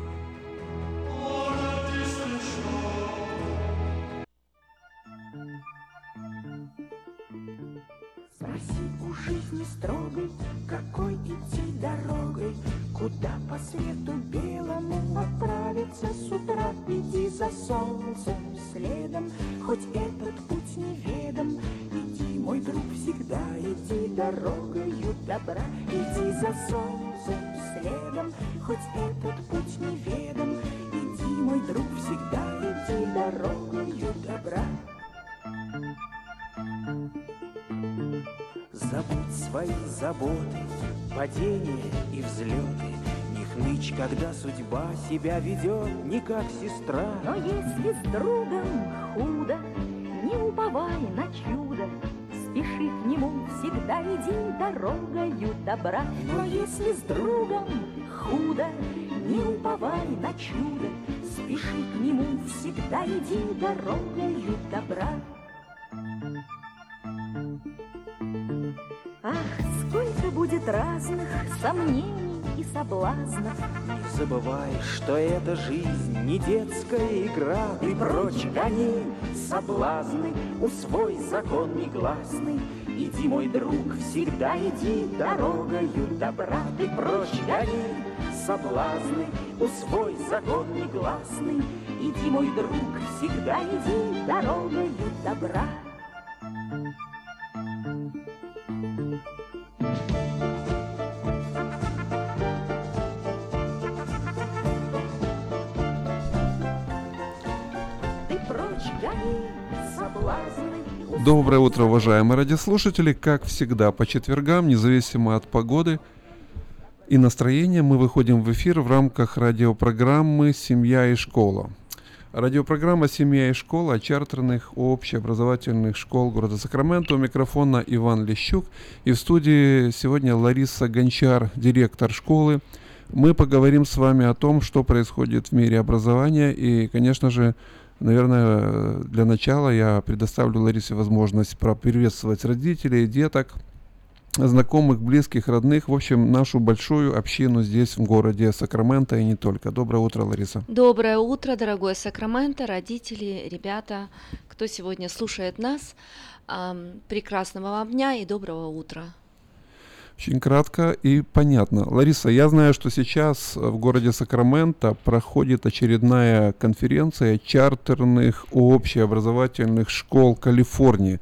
Строгой, какой идти дорогой, Куда по свету белому отправиться с утра. Иди за солнцем следом, хоть этот путь неведом. Иди, мой друг, всегда иди дорогою добра. Иди за солнцем следом, хоть этот путь неведом. Иди, мой друг, всегда иди дорогою добра. Забудь свои заботы, падения и взлеты. Не хнычь, когда судьба себя ведет не как сестра. Но если с другом худо, не уповай на чудо, Спеши к нему, всегда иди дорогою добра. Но если с другом худо, не уповай на чудо, Спеши к нему, всегда иди дорогою добра. Ах, сколько будет разных сомнений и соблазнов. Не забывай, что эта жизнь не детская игра. Ты прочь гони соблазны, усвой закон негласный. Иди, мой друг, всегда иди дорогою добра. Ты прочь гони соблазны, усвой закон негласный. Иди, мой друг, всегда иди дорогою добра. Доброе утро, уважаемые радиослушатели. Как всегда, по четвергам, независимо от погоды и настроения, мы выходим в эфир в рамках радиопрограммы «Семья и школа». Радиопрограмма «Семья и школа» чартерных общеобразовательных школ города Сакраменто. У микрофона Иван Лещук. И в студии сегодня Лариса Гончар, директор школы. Мы поговорим с вами о том, что происходит в мире образования. И, конечно же, наверное, для начала я предоставлю Ларисе возможность поприветствовать родителей, деток знакомых, близких, родных, в общем, нашу большую общину здесь, в городе Сакраменто и не только. Доброе утро, Лариса. Доброе утро, дорогой Сакраменто, родители, ребята, кто сегодня слушает нас. Прекрасного вам дня и доброго утра. Очень кратко и понятно. Лариса, я знаю, что сейчас в городе Сакраменто проходит очередная конференция чартерных общеобразовательных школ Калифорнии.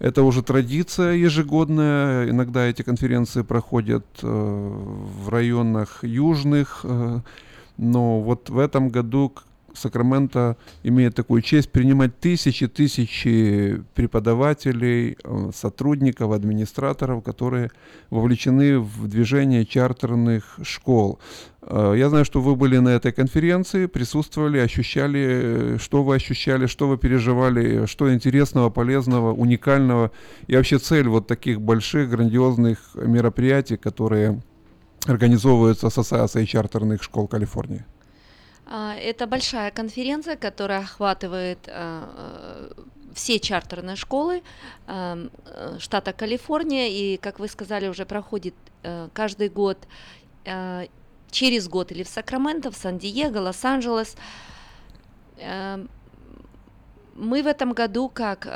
Это уже традиция ежегодная. Иногда эти конференции проходят э, в районах южных, э, но вот в этом году Сакраменто имеет такую честь принимать тысячи тысячи преподавателей, э, сотрудников, администраторов, которые вовлечены в движение чартерных школ. Э, Я знаю, что вы были на этой конференции, присутствовали, ощущали, э, что вы ощущали, что вы переживали, что интересного, полезного, уникального. И вообще цель вот таких больших, грандиозных мероприятий, которые организовываются Ассоциацией чартерных школ Калифорнии. А, Это большая конференция, которая охватывает а, э, все чартерные школы э, штата Калифорния, и, как вы сказали, уже проходит э, каждый год, через год или в Сакраменто, в Сан-Диего, Лос-Анджелес. Мы в этом году, как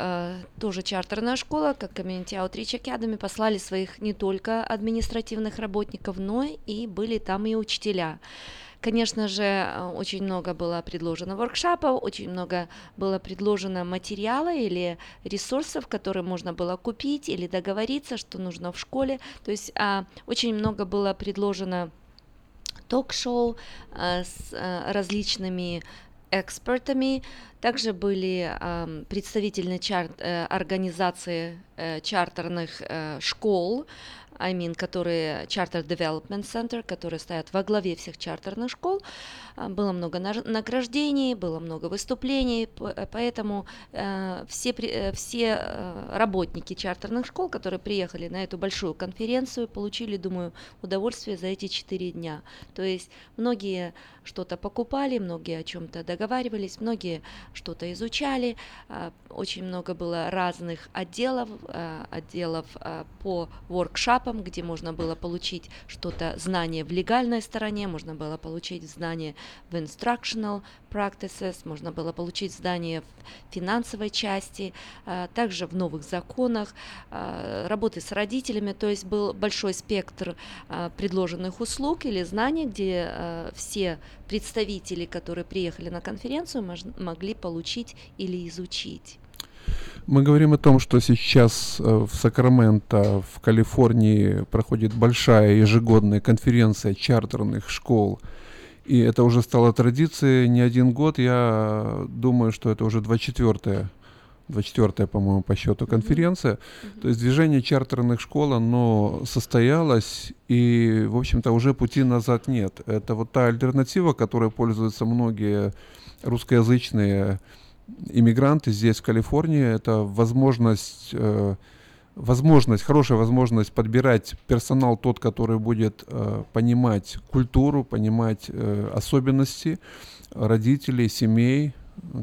тоже чартерная школа, как Community Outreach Academy, послали своих не только административных работников, но и были там и учителя. Конечно же, э, очень много было предложено воркшопов, очень много было предложено материала или ресурсов, которые можно было купить или договориться, что нужно в школе. То есть а, очень много было предложено ток-шоу а, с а, различными экспертами. Также были ам, представители чар- э, организации э, чартерных э, школ, I mean, которые Charter Development Center, которые стоят во главе всех чартерных школ. А, Было много награждений, было много выступлений, э, поэтому э, все, э, все работники чартерных школ, которые приехали на эту большую конференцию, получили, думаю, удовольствие за эти четыре дня. То есть многие что-то покупали, многие о чем-то договаривались, многие что-то изучали. а, Очень много было разных отделов, а, отделов по воркшопам, где можно было получить что-то, знание в легальной стороне, можно было получить знание в instructional practices, можно было получить знание в финансовой части, а, также в новых законах, а, работы с родителями, то есть был большой спектр а, предложенных услуг или знаний, где все представители, которые приехали на конференцию, могли получить или изучить. Мы говорим о том, что сейчас э, в Сакраменто, в Калифорнии проходит большая ежегодная конференция чартерных школ. И это уже стало традицией не один год. Я думаю, что это уже 24-я, 24 по-моему, по счету конференция. То есть движение чартерных школ, оно состоялось, и, в общем-то, уже пути назад нет. Это вот та альтернатива, которой пользуются многие русскоязычные иммигранты здесь, в Калифорнии. Это возможность, э, возможность, хорошая возможность подбирать персонал тот, который будет э, понимать культуру, понимать э, особенности родителей, семей,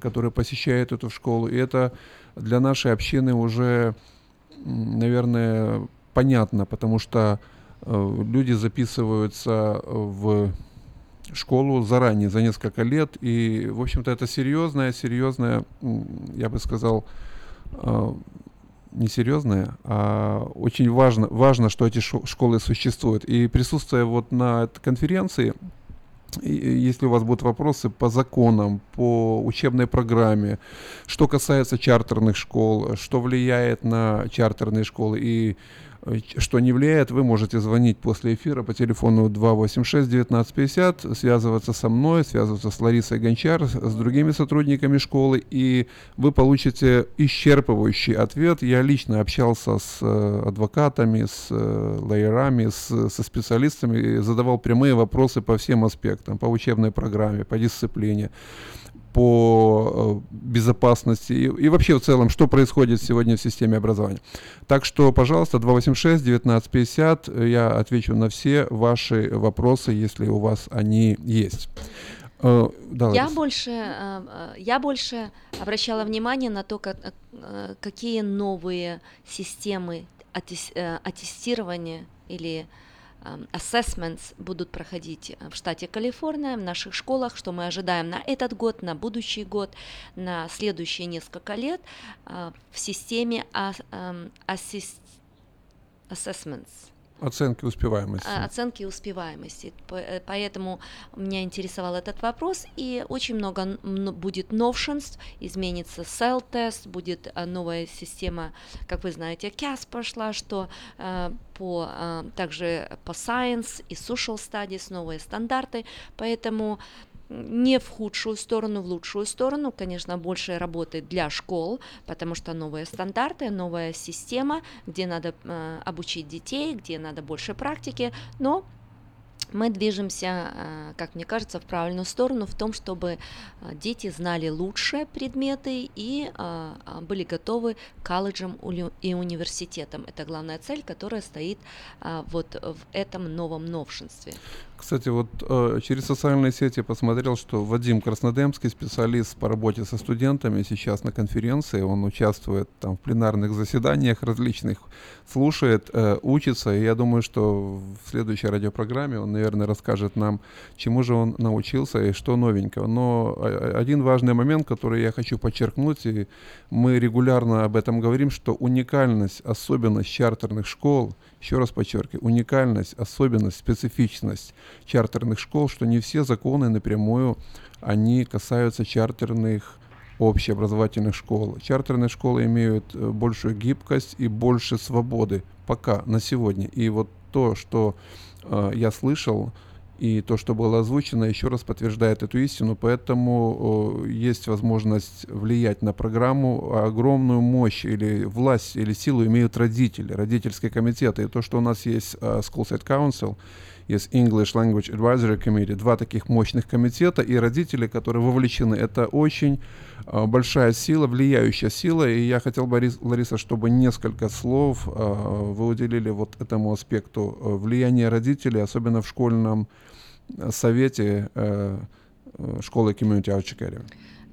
которые посещают эту школу. И это для нашей общины уже, наверное, понятно, потому что э, люди записываются в школу заранее, за несколько лет. И, в общем-то, это серьезная, серьезная, я бы сказал, э, не серьезная, а очень важно, важно, что эти школы существуют. И присутствуя вот на конференции, если у вас будут вопросы по законам, по учебной программе, что касается чартерных школ, что влияет на чартерные школы и что не влияет, вы можете звонить после эфира по телефону 286-1950, связываться со мной, связываться с Ларисой Гончар, с другими сотрудниками школы, и вы получите исчерпывающий ответ. Я лично общался с э, адвокатами, с э, лоерами, с, со специалистами, задавал прямые вопросы по всем аспектам, по учебной программе, по дисциплине по э, безопасности и, и вообще в целом, что происходит сегодня в системе образования. Так что, пожалуйста, 286-1950, э, я отвечу на все ваши вопросы, если у вас они есть. Э, да, Я больше, я больше обращала внимание на то, как, какие новые системы аттес- аттестирование или assessments будут проходить в штате Калифорния, в наших школах, что мы ожидаем на этот год, на будущий год, на следующие несколько лет э, в системе эм, assessments. Оценки успеваемости. А, Оценки успеваемости. Э, Поэтому меня интересовал этот вопрос, и очень много будет новшенств, изменится cell тест будет а, новая система, как вы знаете, CAS пошла, что э, по, также по Science и Social Studies новые стандарты, поэтому не в худшую сторону, в лучшую сторону, конечно, больше работы для школ, потому что новые стандарты, новая система, где надо э, обучить детей, где надо больше практики, но мы движемся, э, как мне кажется, в правильную сторону в том, чтобы э, дети знали лучше предметы и э, э, были готовы к колледжам и университетам. Это главная цель, которая стоит э, вот в этом новом новшинстве. Кстати, вот э, через социальные сети посмотрел, что Вадим Краснодемский, специалист по работе со студентами, сейчас на конференции, он участвует там в пленарных заседаниях различных, слушает, э, учится, и я думаю, что в следующей радиопрограмме он, наверное, расскажет нам, чему же он научился и что новенького. Но э, один важный момент, который я хочу подчеркнуть, и мы регулярно об этом говорим, что уникальность, особенность чартерных школ, еще раз подчеркиваю, уникальность, особенность, специфичность чартерных школ, что не все законы напрямую, они касаются чартерных общеобразовательных школ. Чартерные школы имеют э, большую гибкость и больше свободы пока, на сегодня. И вот то, что э, я слышал, и то, что было озвучено, еще раз подтверждает эту истину, поэтому есть возможность влиять на программу. А Огромную мощь или власть или силу имеют родители, родительские комитеты. И то, что у нас есть э, School Site Council, есть English Language Advisory Committee, два таких мощных комитета, и родители, которые вовлечены, это очень большая сила, влияющая сила, и я хотел бы, Ларис- Лариса, чтобы несколько слов э, вы уделили вот этому аспекту э, влияния родителей, особенно в школьном э, совете э, э, школы Community Academy.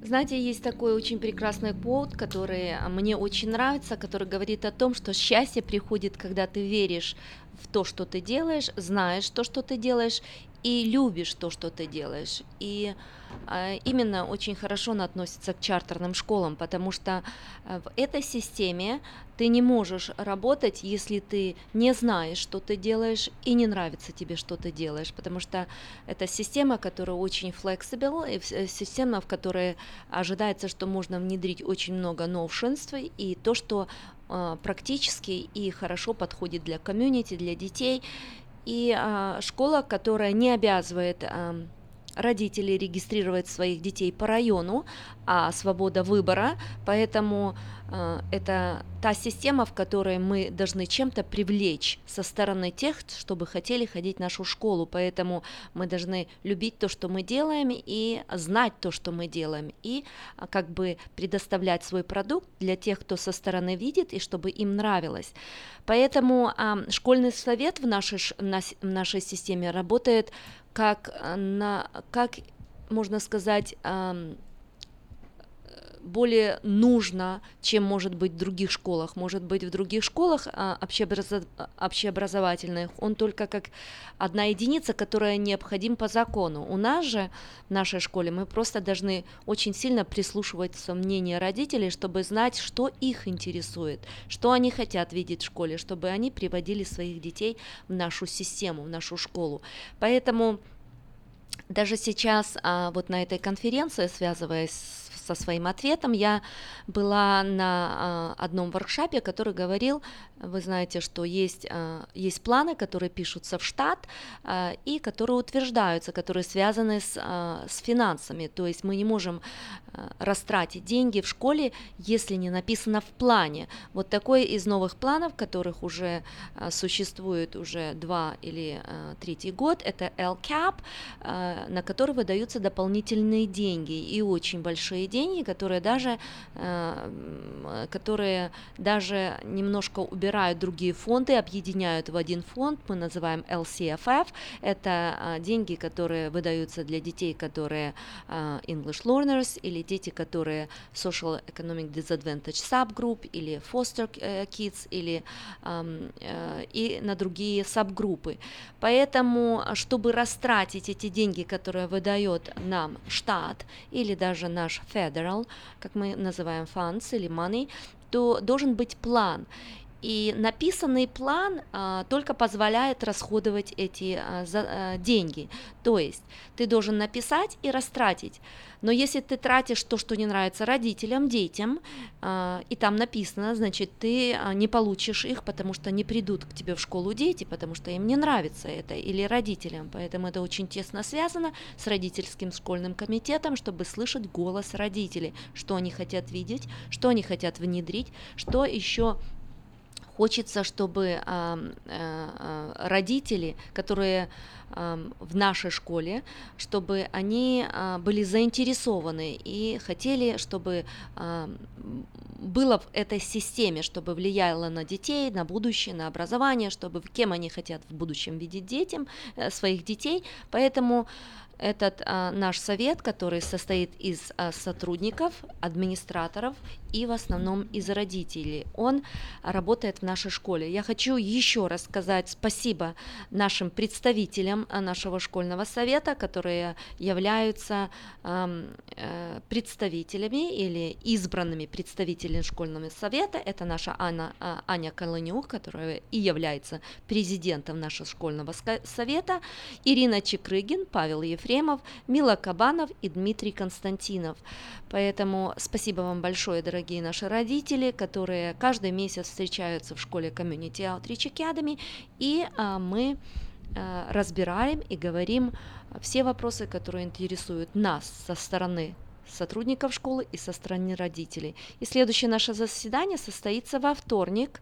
Знаете, есть такой очень прекрасный квот, который мне очень нравится, который говорит о том, что счастье приходит, когда ты веришь в то, что ты делаешь, знаешь то, что ты делаешь, и любишь то, что ты делаешь. И а, именно очень хорошо он относится к чартерным школам, потому что а, в этой системе ты не можешь работать, если ты не знаешь, что ты делаешь, и не нравится тебе, что ты делаешь, потому что это система, которая очень flexible, и э, система, в которой ожидается, что можно внедрить очень много новшинств, и то, что а, практически и хорошо подходит для комьюнити, для детей, и а, школа, которая не обязывает родителей регистрировать своих детей по району, а свобода выбора, поэтому э, это та система, в которой мы должны чем-то привлечь со стороны тех, чтобы хотели ходить в нашу школу, поэтому мы должны любить то, что мы делаем, и знать то, что мы делаем, и а, как бы предоставлять свой продукт для тех, кто со стороны видит, и чтобы им нравилось. Поэтому ам, школьный совет в нашей, в нашей системе работает как, э, на, как можно сказать, более нужно, чем может быть в других школах. Может быть, в других школах а, общеобразо- общеобразовательных он только как одна единица, которая необходим по закону. У нас же, в нашей школе, мы просто должны очень сильно прислушиваться мнению родителей, чтобы знать, что их интересует, что они хотят видеть в школе, чтобы они приводили своих детей в нашу систему, в нашу школу. Поэтому даже сейчас, а, вот на этой конференции, связываясь с- со своим ответом, я была на а, одном воркшопе, который говорил, вы знаете, что есть, а, есть планы, которые пишутся в штат а, и которые утверждаются, которые связаны с, а, с финансами. То есть мы не можем растратить деньги в школе, если не написано в плане. Вот такой из новых планов, которых уже существует уже два или третий год, это LCAP, на который выдаются дополнительные деньги и очень большие деньги, которые даже, которые даже немножко убирают другие фонды, объединяют в один фонд, мы называем LCFF, это а, деньги, которые выдаются для детей, которые а, English learners, или дети, которые Social Economic Disadvantage Subgroup, или Foster э, Kids, или э, и на другие сабгруппы. Поэтому, чтобы растратить эти деньги, которые выдает нам штат или даже наш federal, как мы называем funds или money, то должен быть план. И написанный план а, только позволяет расходовать эти а, за, а, деньги. То есть ты должен написать и растратить. Но если ты тратишь то, что не нравится родителям, детям, а, и там написано, значит, ты а, не получишь их, потому что не придут к тебе в школу дети, потому что им не нравится это, или родителям. Поэтому это очень тесно связано с родительским школьным комитетом, чтобы слышать голос родителей, что они хотят видеть, что они хотят внедрить, что еще хочется, чтобы а, а, родители, которые в нашей школе, чтобы они а, были заинтересованы и хотели, чтобы а, было в этой системе, чтобы влияло на детей, на будущее, на образование, чтобы кем они хотят в будущем видеть детям, э, своих детей. Поэтому этот а, наш совет, который состоит из а, сотрудников, администраторов и в основном из родителей, он работает в нашей школе. Я хочу еще раз сказать спасибо нашим представителям а, нашего школьного совета, которые являются э, представителями или избранными представителями школьного совета. Это наша Анна, а, Аня Колонюк, которая и является президентом нашего школьного совета, Ирина Чекрыгин, Павел Ефремов, Мила Кабанов и Дмитрий Константинов. Поэтому спасибо вам большое, дорогие наши родители, которые каждый месяц встречаются в школе Community Outreach Academy, и а, мы а, разбираем и говорим все вопросы, которые интересуют нас со стороны сотрудников школы и со стороны родителей. И следующее наше заседание состоится во вторник,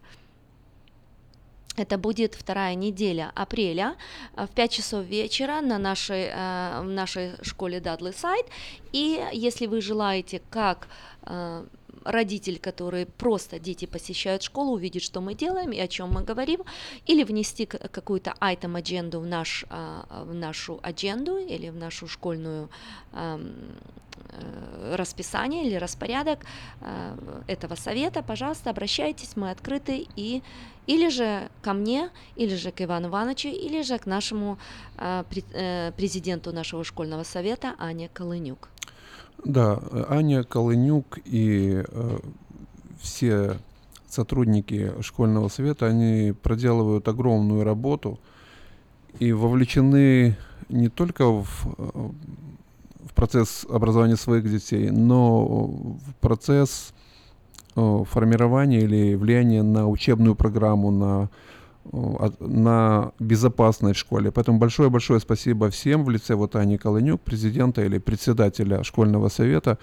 это будет вторая неделя апреля э, в 5 часов вечера на нашей, э, в нашей школе Dudley Сайт. И если вы желаете, как э, родитель, который просто дети посещают школу, увидеть, что мы делаем и о чем мы говорим, или внести какую-то айтем адженду в, наш, в нашу адженду или в нашу школьную расписание или распорядок этого совета, пожалуйста, обращайтесь, мы открыты и или же ко мне, или же к Ивану Ивановичу, или же к нашему президенту нашего школьного совета Ане Колынюк. Да, Аня Колынюк и э, все сотрудники школьного совета, они проделывают огромную работу и вовлечены не только в, в процесс образования своих детей, но в процесс э, формирования или влияния на учебную программу, на на безопасность в школе. Поэтому большое-большое спасибо всем в лице вот Ани Колынюк, президента или председателя школьного совета.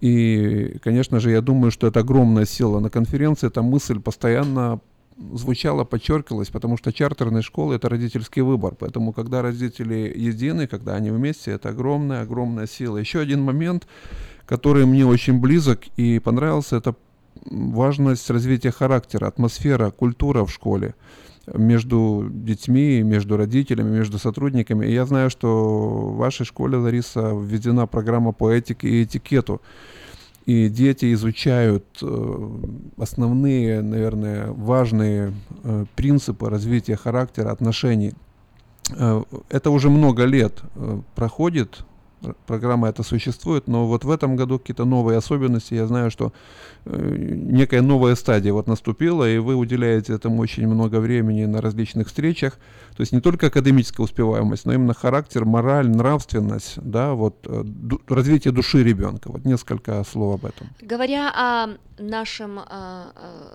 И, конечно же, я думаю, что это огромная сила на конференции. Эта мысль постоянно звучала, подчеркивалась, потому что чартерные школы — это родительский выбор. Поэтому, когда родители едины, когда они вместе, это огромная-огромная сила. Еще один момент, который мне очень близок и понравился, это важность развития характера, атмосфера, культура в школе между детьми, между родителями, между сотрудниками. И я знаю, что в вашей школе, Лариса, введена программа по этике и этикету. И дети изучают э, основные, наверное, важные э, принципы развития характера, отношений. Э, это уже много лет проходит, программа эта существует, но вот в этом году какие-то новые особенности. Я знаю, что э, некая новая стадия вот наступила, и вы уделяете этому очень много времени на различных встречах. То есть не только академическая успеваемость, но именно характер, мораль, нравственность, да, вот э, ду- развитие души ребенка. Вот несколько слов об этом. Говоря о нашем э,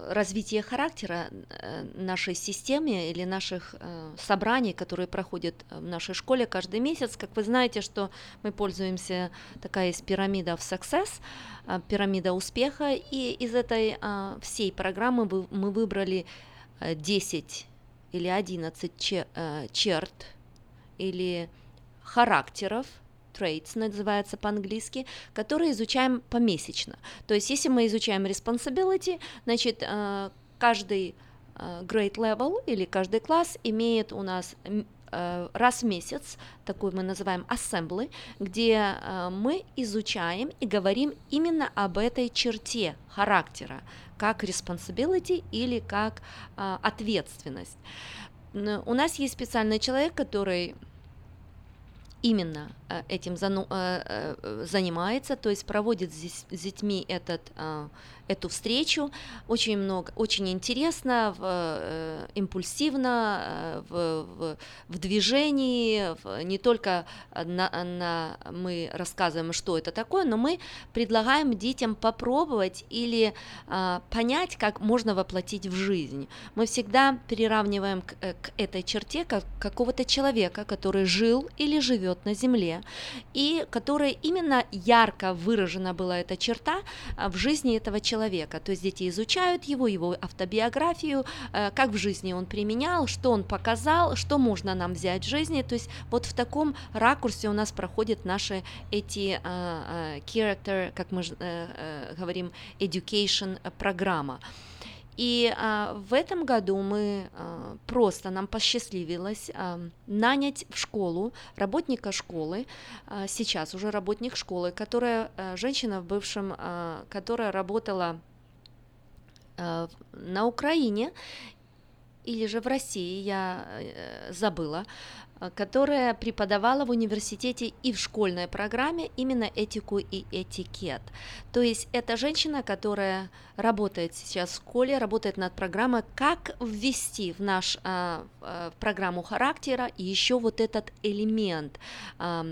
развитии характера, э, нашей системе или наших э, собраний, которые проходят в нашей школе каждый месяц, как вы знаете, что мы пользуемся, такая есть пирамида в success, э, пирамида успеха, и из этой э, всей программы мы выбрали э, 10 или 11 че- э, черт или характеров traits называется по-английски, которые изучаем помесячно. То есть если мы изучаем responsibility, значит, каждый grade level или каждый класс имеет у нас раз в месяц, такой мы называем assembly, где мы изучаем и говорим именно об этой черте характера, как responsibility или как ответственность. У нас есть специальный человек, который именно э, этим э, э, занимается, то есть проводит с детьми этот, эту встречу. Очень много, очень интересно, в, импульсивно, в, в, в движении, в, не только на, на, мы рассказываем, что это такое, но мы предлагаем детям попробовать или понять, как можно воплотить в жизнь. Мы всегда приравниваем к, к этой черте как какого-то человека, который жил или живет на Земле, и которая именно ярко выражена была эта черта а, в жизни этого человека. То есть дети изучают его, его автобиографию, э, как в жизни он применял, что он показал, что можно нам взять в жизни. То есть вот в таком ракурсе у нас проходят наши эти а, а, character, как мы э, э, говорим, education программа. И а, в этом году мы а, просто нам посчастливилось а, нанять в школу работника школы, а, сейчас уже работник школы, которая а, женщина в бывшем, а, которая работала а, на Украине или же в России, я э, забыла, Э, которая преподавала в университете и в школьной программе именно этику и этикет. То есть это женщина, которая работает сейчас в школе, работает над программой, как ввести в наш а, в программу характера еще вот этот элемент а,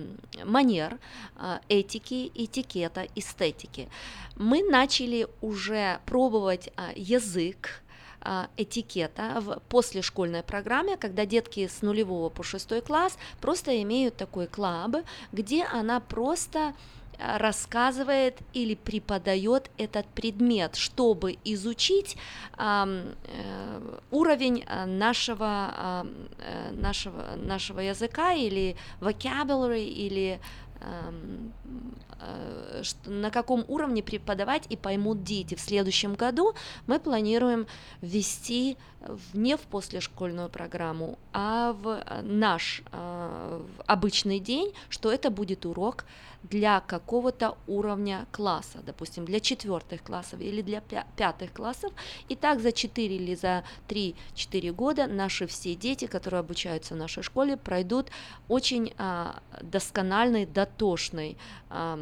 манер, а, этики, этикета, эстетики. Мы начали уже пробовать а, язык, а, этикета в послешкольной программе, когда детки с нулевого по шестой класс просто имеют такой клаб, где она просто а, рассказывает или преподает этот предмет, чтобы изучить э, уровень а, нашего, э, нашего, нашего языка или vocabulary или на каком уровне преподавать и поймут дети. В следующем году мы планируем ввести не в послешкольную программу, а в наш э, обычный день, что это будет урок для какого-то уровня класса, допустим, для четвертых классов или для пятых классов. И так за 4 или за 3-4 года наши все дети, которые обучаются в нашей школе, пройдут очень а, доскональный, дотошный а,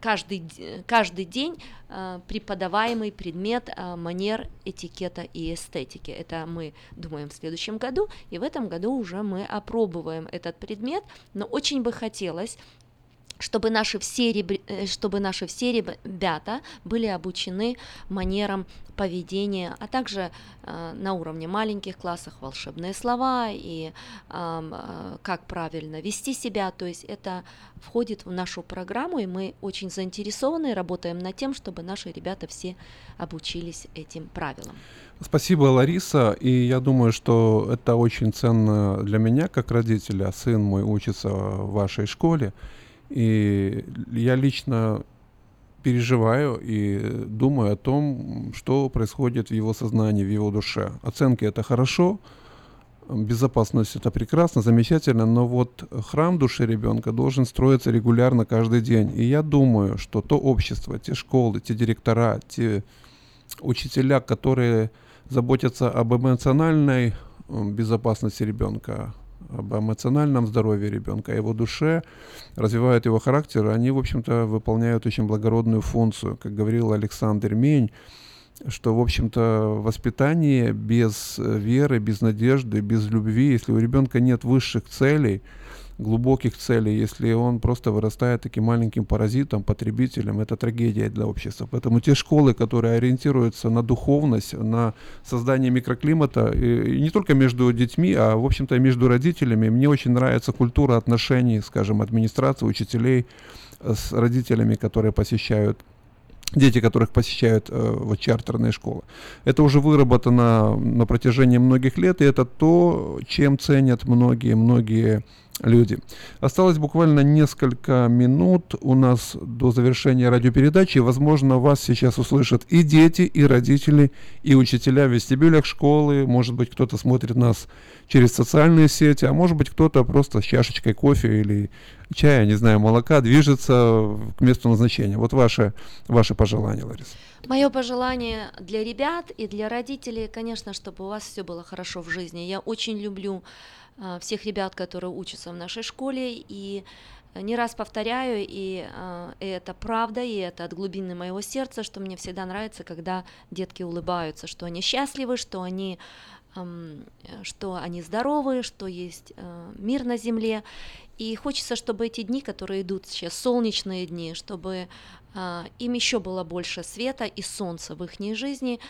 каждый, каждый день э, преподаваемый предмет э, манер, этикета и эстетики. Это мы думаем в следующем году, и в этом году уже мы опробуем этот предмет, но очень бы хотелось чтобы наши все, э, чтобы наши все ребята были обучены манерам поведения, а также э, на уровне маленьких классов волшебные слова и э, как правильно вести себя. То есть это входит в нашу программу, и мы очень заинтересованы, работаем над тем, чтобы наши ребята все обучились этим правилам. Спасибо, Лариса. И я думаю, что это очень ценно для меня, как родителя. Сын мой учится в вашей школе. И я лично переживаю и думаю о том, что происходит в его сознании, в его душе. Оценки это хорошо, безопасность это прекрасно, замечательно, но вот храм души ребенка должен строиться регулярно каждый день. И я думаю, что то общество, те школы, те директора, те учителя, которые заботятся об эмоциональной безопасности ребенка, об эмоциональном здоровье ребенка, о его душе, развивают его характер, они, в общем-то, выполняют очень благородную функцию. Как говорил Александр Мень, что, в общем-то, воспитание без веры, без надежды, без любви, если у ребенка нет высших целей, глубоких целей, если он просто вырастает таким маленьким паразитом, потребителем, это трагедия для общества. Поэтому те школы, которые ориентируются на духовность, на создание микроклимата, и, не только между детьми, а, в общем-то, между родителями, мне очень нравится культура отношений, скажем, администрации, учителей с родителями, которые посещают дети, которых посещают э, вот чартерные школы. Это уже выработано на протяжении многих лет, и это то, чем ценят многие-многие люди. Осталось буквально несколько минут у нас до завершения радиопередачи. Возможно, вас сейчас услышат и дети, и родители, и учителя в вестибюлях школы. Может быть, кто-то смотрит нас через социальные сети, а может быть, кто-то просто с чашечкой кофе или чая, не знаю, молока движется к месту назначения. Вот ваше, ваше пожелание, Лариса. Мое пожелание для ребят и для родителей, конечно, чтобы у вас все было хорошо в жизни. Я очень люблю всех ребят, которые учатся в нашей школе, и не раз повторяю, и, э, и это правда, и это от глубины моего сердца, что мне всегда нравится, когда детки улыбаются, что они счастливы, что они, э, что они здоровы, что есть э, мир на земле. И хочется, чтобы эти дни, которые идут сейчас, солнечные дни, чтобы э, им еще было больше света и солнца в их жизни.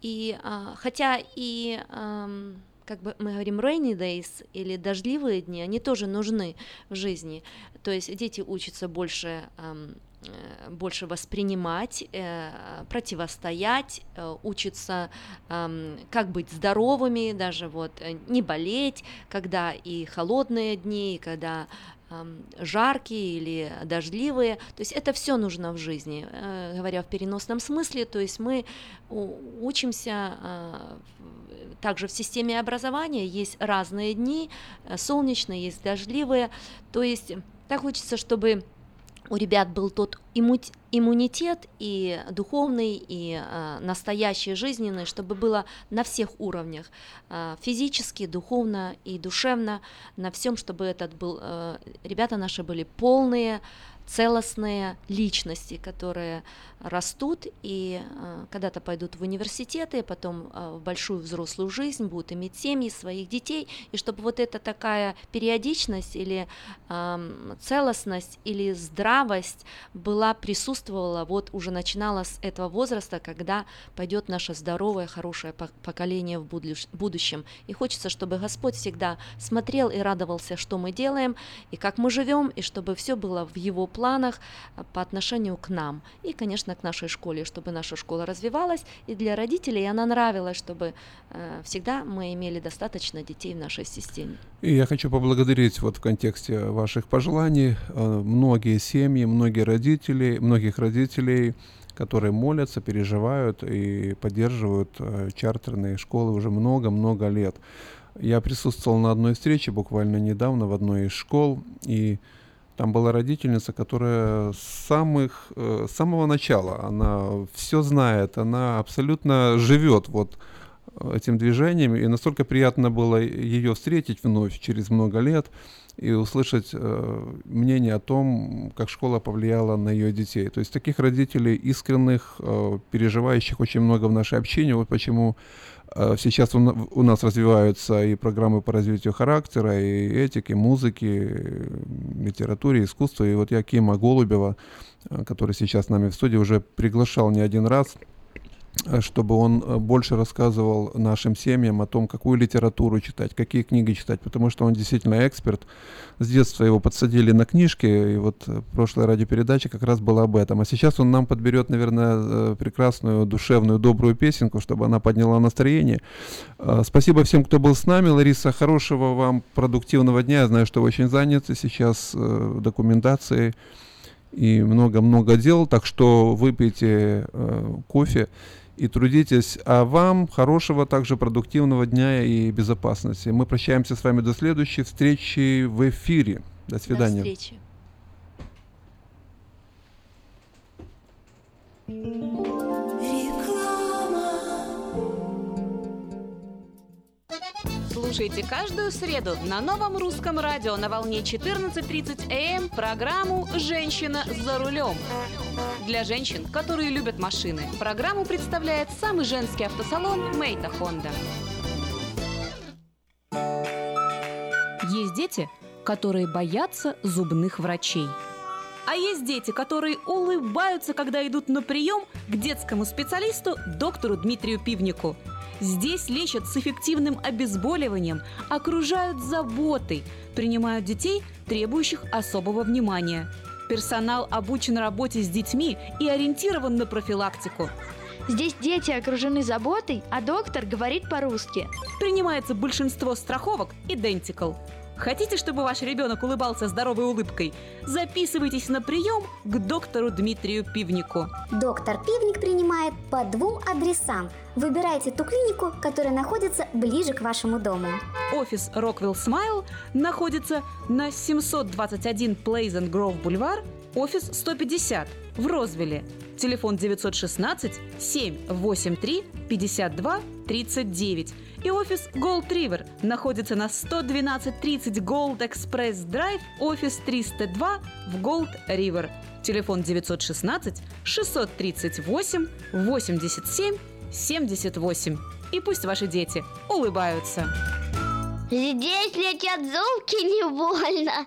И э, хотя и э, как бы мы говорим rainy days или дождливые дни, они тоже нужны в жизни. То есть дети учатся больше эм, э, больше воспринимать, э, противостоять, э, учатся, эм, как быть здоровыми, даже вот не болеть, когда и холодные дни, и когда жаркие или дождливые. То есть это все нужно в жизни, говоря в переносном смысле. То есть мы учимся также в системе образования есть разные дни, э, солнечные, есть дождливые. То есть так хочется, чтобы у ребят был тот иммунитет и духовный, и э, настоящий, жизненный, чтобы было на всех уровнях, э, физически, духовно и душевно, на всем, чтобы этот был, э, ребята наши были полные, целостные личности, которые растут и э, когда-то пойдут в университеты, потом э, в большую взрослую жизнь, будут иметь семьи, своих детей, и чтобы вот эта такая периодичность или целостность или здравость была, присутствовала, вот уже начинала с этого возраста, когда пойдет наше здоровое, хорошее поколение в будущем. И хочется, чтобы Господь всегда смотрел и радовался, что мы делаем, и как мы живем, и чтобы все было в Его планах э, по отношению к нам. И, конечно, к нашей школе, чтобы наша школа развивалась, и для родителей она нравилась, чтобы э, всегда мы имели достаточно детей в нашей системе. И я хочу поблагодарить вот в контексте ваших пожеланий э, многие семьи, многие родители, многих родителей, которые молятся, переживают и поддерживают чартерные школы уже много-много лет. Я присутствовал на одной встрече буквально недавно в одной из школ, и там была родительница, которая с самых, э, самого начала, она все знает, она абсолютно живет вот э, этим движением, и настолько приятно было ее встретить вновь через много лет и услышать э, мнение о том, как школа повлияла на ее детей. То есть таких родителей искренних, э, переживающих очень много в нашей общине. Вот почему сейчас у, нас развиваются и программы по развитию характера, и этики, музыки, литературе, искусству. И вот я Кима Голубева, э, который сейчас с нами в студии, уже приглашал не один раз Э, чтобы он э, больше рассказывал нашим семьям о том, какую литературу читать, какие книги читать, потому что он действительно эксперт. С детства его подсадили на книжки, и вот э, прошлая радиопередача как раз была об этом. А сейчас он нам подберет, наверное, прекрасную, душевную, добрую песенку, чтобы она подняла настроение. Спасибо всем, кто был с нами. Лариса, хорошего вам продуктивного дня. Я знаю, что вы очень заняты сейчас документацией и много-много дел, так что выпейте э, кофе и трудитесь. А вам хорошего также продуктивного дня и безопасности. Мы прощаемся с вами до следующей встречи в эфире. До свидания. До встречи. Слушайте каждую среду на новом русском радио на волне 14.30 АМ эм программу «Женщина за рулем». Для женщин, которые любят машины, программу представляет самый женский автосалон «Мейта Хонда». Есть дети, которые боятся зубных врачей. А есть дети, которые улыбаются, когда идут на прием к детскому специалисту доктору Дмитрию Пивнику – Здесь лечат с эффективным обезболиванием, окружают заботой, принимают детей, требующих особого внимания. Персонал обучен работе с детьми и ориентирован на профилактику. Здесь дети окружены заботой, а доктор говорит по-русски. Принимается большинство страховок Identical. Хотите, чтобы ваш ребенок улыбался здоровой улыбкой? Записывайтесь на прием к доктору Дмитрию Пивнику. Доктор Пивник принимает по двум адресам. Выбирайте ту клинику, которая находится ближе к вашему дому. Офис Rockwell Smile находится на 721 Pleasant Grove Бульвар, офис 150 в Розвилле. Телефон 916 783 52 39. И офис Gold River находится на 11230 Gold Express Drive, офис 302 в Gold River. Телефон 916 638 87 78. И пусть ваши дети улыбаются. Здесь летят золки не больно.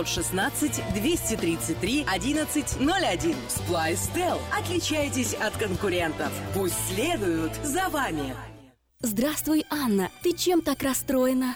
916 233 1101. Splystel. Отличайтесь от конкурентов. Пусть следуют за вами. Здравствуй, Анна. Ты чем так расстроена?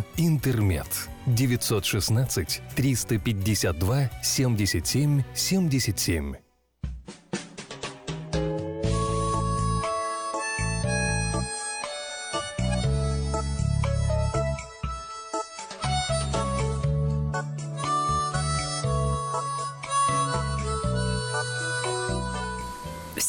«Интермед». 916 352 77 77.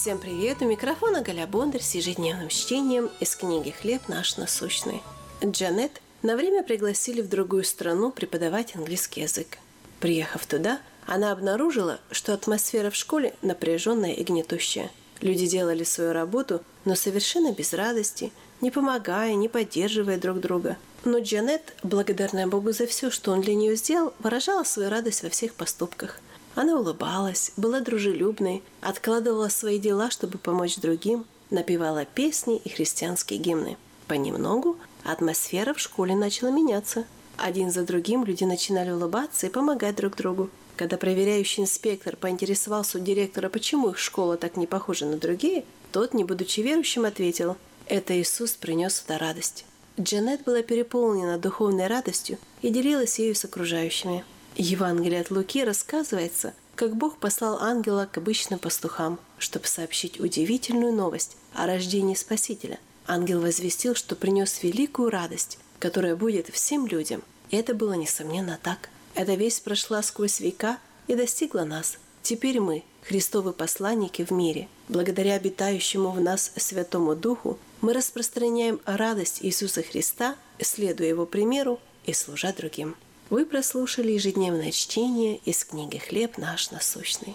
Всем привет! У микрофона Галя Бондарь с ежедневным чтением из книги «Хлеб наш насущный». Джанет на время пригласили в другую страну преподавать английский язык. Приехав туда, она обнаружила, что атмосфера в школе напряженная и гнетущая. Люди делали свою работу, но совершенно без радости, не помогая, не поддерживая друг друга. Но Джанет, благодарная Богу за все, что он для нее сделал, выражала свою радость во всех поступках. Она улыбалась, была дружелюбной, откладывала свои дела, чтобы помочь другим, напевала песни и христианские гимны. Понемногу атмосфера в школе начала меняться. Один за другим люди начинали улыбаться и помогать друг другу. Когда проверяющий инспектор поинтересовался у директора, почему их школа так не похожа на другие, тот, не будучи верующим, ответил «Это Иисус принес сюда радость». Джанет была переполнена духовной радостью и делилась ею с окружающими. Евангелие от Луки рассказывается, как Бог послал ангела к обычным пастухам, чтобы сообщить удивительную новость о рождении Спасителя. Ангел возвестил, что принес великую радость, которая будет всем людям. И это было, несомненно, так. Эта весть прошла сквозь века и достигла нас. Теперь мы, Христовы посланники в мире, благодаря обитающему в нас Святому Духу, мы распространяем радость Иисуса Христа, следуя Его примеру и служа другим. Вы прослушали ежедневное чтение из книги «Хлеб наш насущный».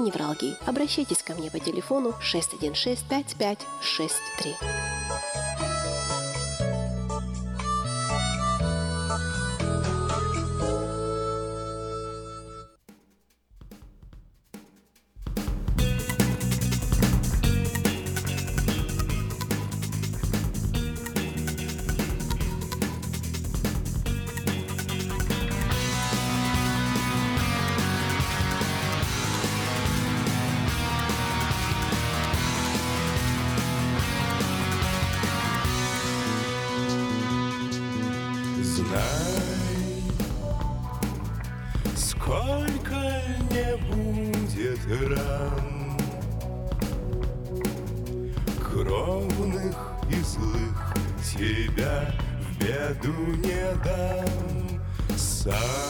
невралгии. Обращайтесь ко мне по телефону 616 5563. Будет ран Кровных и злых тебя в беду не дам. Сам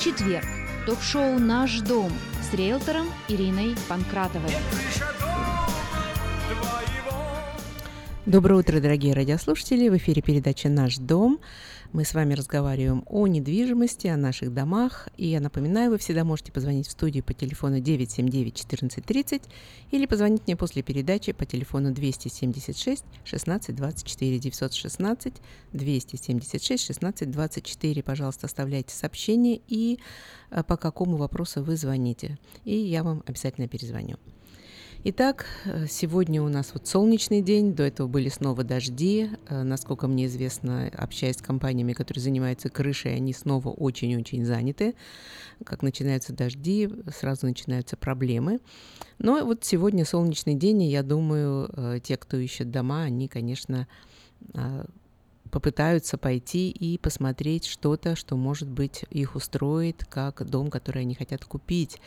четверг ток-шоу «Наш дом» с риэлтором Ириной Панкратовой. Доброе утро, дорогие радиослушатели! В эфире передача «Наш дом». Мы с вами разговариваем о недвижимости, о наших домах. И я напоминаю, вы всегда можете позвонить в студию по телефону 979-1430 или позвонить мне после передачи по телефону 276 16 24 916 276 16 24. Пожалуйста, оставляйте сообщение и э, по какому вопросу вы звоните. И я вам обязательно перезвоню. Итак, э, сегодня у нас вот солнечный день, до этого были снова дожди. Э, Насколько мне известно, общаясь с компаниями, которые занимаются крышей, они снова очень-очень заняты. Как начинаются дожди, сразу начинаются проблемы. Но вот сегодня солнечный день, и я думаю, э, те, кто ищет дома, они, конечно, попытаются пойти и посмотреть что-то, что, может быть, их устроит, как дом, который они хотят купить.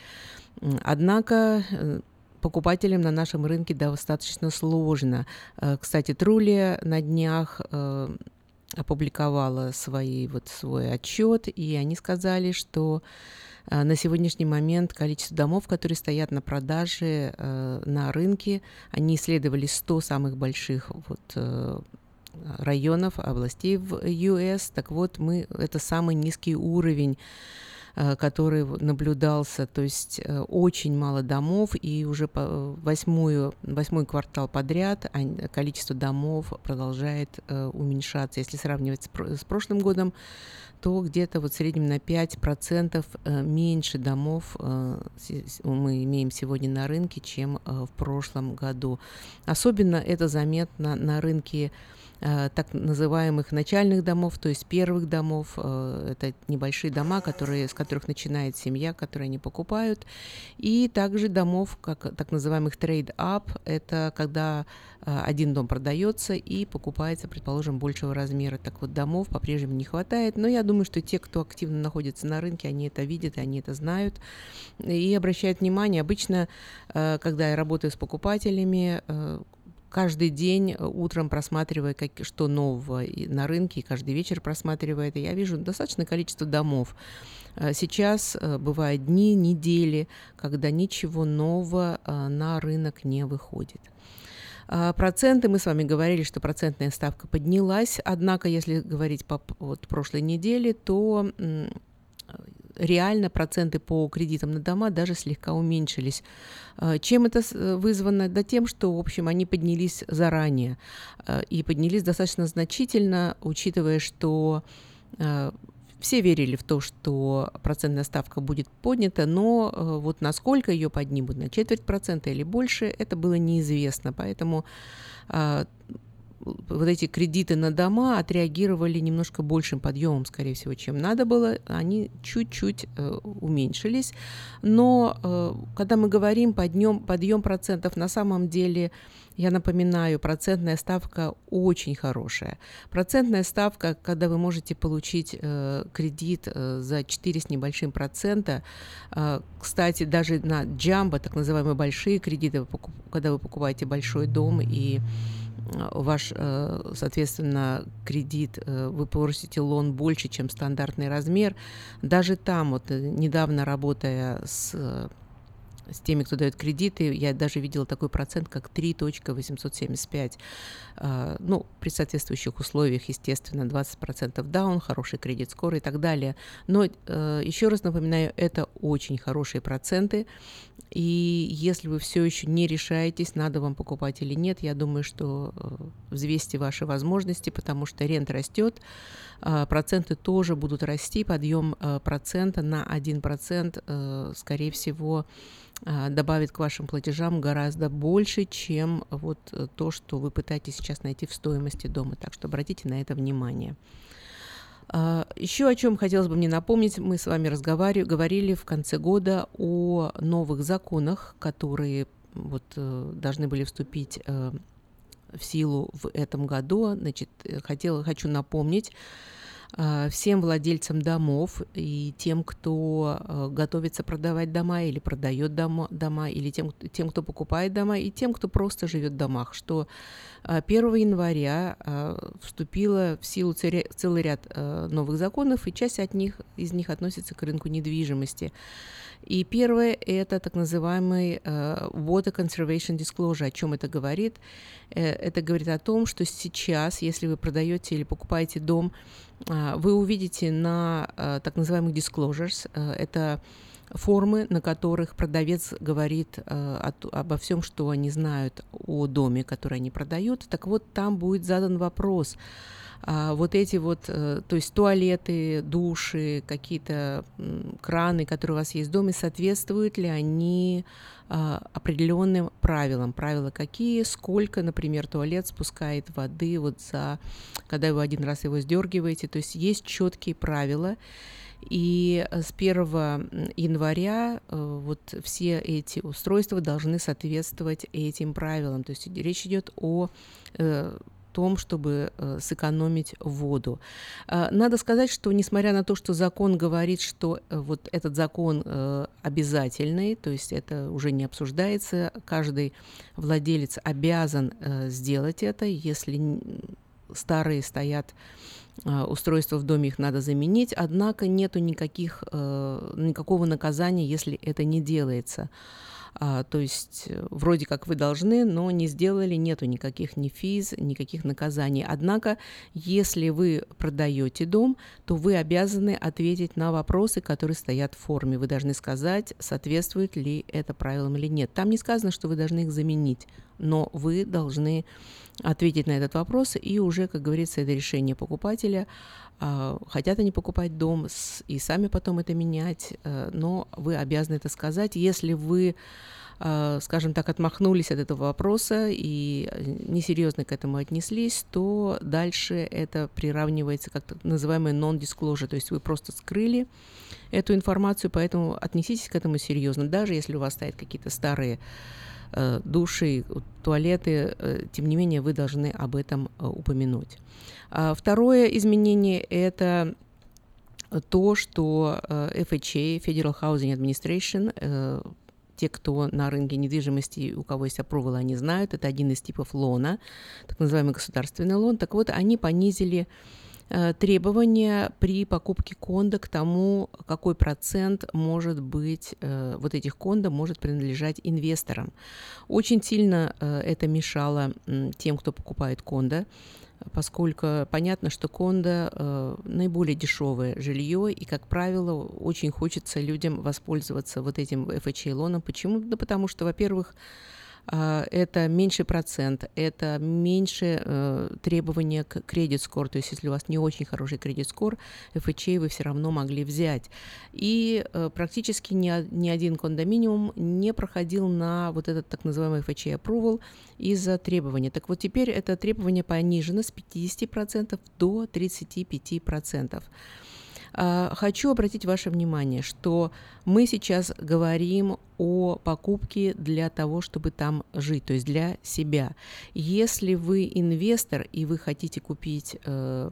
Однако покупателям на нашем рынке достаточно сложно. Э, Кстати, Трулия на днях э, опубликовала свои, вот, свой отчет, и они сказали, что а, на сегодняшний момент количество домов, которые стоят на продаже э, на рынке, они исследовали 100 самых больших вот, э, районов, областей в US. Так вот, мы это самый низкий уровень Э, который наблюдался, то есть э, очень мало домов, и уже восьмую, восьмой квартал подряд количество домов продолжает э, уменьшаться. Если сравнивать с прошлым годом, то где-то вот в среднем на 5% меньше домов мы имеем сегодня на рынке, чем в прошлом году. Особенно это заметно на рынке Э, так называемых начальных домов, то есть первых домов. Э, это небольшие дома, которые, с которых начинает семья, которые они покупают. И также домов, как так называемых trade-up, это когда э, один дом продается и покупается, предположим, большего размера. Так вот, домов по-прежнему не хватает. Но я думаю, что те, кто активно находится на рынке, они это видят, они это знают и обращают внимание. Обычно, когда я работаю с покупателями, каждый день э, утром просматривая, как, что нового на рынке, и каждый вечер просматривая это, я вижу достаточное количество домов. Э, сейчас э, бывают дни, недели, когда ничего нового на рынок не выходит. Проценты, мы с вами говорили, что процентная ставка поднялась, однако, если говорить по вот, прошлой неделе, то реально проценты по кредитам на дома даже слегка уменьшились. А, чем это э, вызвано? Да тем, что, в общем, они поднялись заранее а, и поднялись достаточно значительно, учитывая, что а, все верили в то, что процентная ставка будет поднята, но э, вот насколько ее поднимут, на четверть процента или больше, это было неизвестно. Поэтому вот эти кредиты на дома отреагировали немножко большим подъемом, скорее всего, чем надо было. Они чуть-чуть э, уменьшились. Но э, когда мы говорим подъем, подъем процентов, на самом деле, я напоминаю, процентная ставка очень хорошая. Процентная ставка, когда вы можете получить э, кредит э, за 4 с небольшим процента, э, кстати, даже на джамбо, так называемые большие кредиты, когда вы покупаете большой дом и ваш, э, соответственно, кредит, э, вы просите лон больше, чем стандартный размер, даже там, вот э, недавно работая с с теми, кто дает кредиты, я даже видела такой процент, как 3.875. А, ну, при соответствующих условиях, естественно, 20% даун, хороший кредит скоро и так далее. Но э, еще раз напоминаю, это очень хорошие проценты. И если вы все еще не решаетесь, надо вам покупать или нет, я думаю, что э, взвесьте ваши возможности, потому что рент растет, а, проценты тоже будут расти, подъем э, процента на 1%, скорее всего, добавит к вашим платежам гораздо больше, чем вот э, то, что вы пытаетесь сейчас найти в стоимости дома. Так что обратите на это внимание. А, Еще о чем хотелось бы мне напомнить, мы с вами разговаривали, говорили в конце года о новых законах, которые вот, э, должны были вступить э, в силу в этом году. Значит, хотела, хочу напомнить, а, всем владельцам домов и тем, кто а, готовится продавать дома или продает дома, дома или тем, тем, кто покупает дома, и тем, кто просто живет в домах, что 1 а, января вступило в силу целый ряд новых законов, и часть от них, из них относится к рынку недвижимости. И первое – это так называемый Water Conservation Disclosure. О чем это говорит? Uh, это говорит о том, что сейчас, если вы продаете или покупаете дом, вы увидите на так называемых disclosures, uh, это формы, на которых продавец говорит uh, от, обо всем, что они знают о доме, который они продают. Так вот, там будет задан вопрос – а вот эти вот, э, то есть туалеты, души, какие-то краны, которые у вас есть в доме, соответствуют ли они а, определенным правилам. Правила какие, сколько, например, туалет спускает воды вот за, когда вы один раз его сдергиваете. То есть есть четкие правила. И с 1 января э, вот все эти устройства должны соответствовать этим правилам. То есть речь идет о э, том, чтобы э, сэкономить воду. Э, надо сказать, что несмотря на то, что закон говорит, что э, вот этот закон э, обязательный, то есть это уже не обсуждается, каждый владелец обязан э, сделать это, если старые стоят э, устройства в доме, их надо заменить, однако нету никаких, э, никакого наказания, если это не делается. А, то есть э, вроде как вы должны, но не сделали, нету никаких ни физ, никаких наказаний. Однако, если вы продаете дом, то вы обязаны ответить на вопросы, которые стоят в форме. Вы должны сказать, соответствует ли это правилам или нет. Там не сказано, что вы должны их заменить, но вы должны ответить на этот вопрос, и уже, как говорится, это решение покупателя. А, хотят они покупать дом и сами потом это менять, э, но вы обязаны это сказать. Если вы а, скажем так, отмахнулись от этого вопроса и несерьезно к этому отнеслись, то дальше это приравнивается как так называемое non-disclosure, то есть вы просто скрыли эту информацию, поэтому отнеситесь к этому серьезно, даже если у вас стоят какие-то старые э, души, туалеты, э, тем не менее вы должны об этом э, упомянуть. А второе изменение – это то, что FHA, Federal Housing Administration, те, кто на рынке недвижимости, у кого есть approval, они знают, это один из типов лона, так называемый государственный лон. Так вот, они понизили Э, требования при покупке конда к тому, какой процент может быть э, вот этих кондо может принадлежать инвесторам. Очень сильно э, это мешало тем, кто покупает кондо, поскольку понятно, что кондо наиболее дешевое жилье, и, как правило, очень хочется людям воспользоваться вот этим FHA-лоном. Почему? Да потому что, во-первых, это меньший процент, это меньше э, требования к кредит скор, то есть если у вас не очень хороший кредит скор, FHA вы все равно могли взять. И э, практически ни, ни один кондоминиум не проходил на вот этот так называемый FHA approval из-за требования. Так вот теперь это требование понижено с 50% до 35%. А, хочу обратить ваше внимание, что мы сейчас говорим о покупке для того, чтобы там жить, то есть для себя. Если вы инвестор и вы хотите купить э,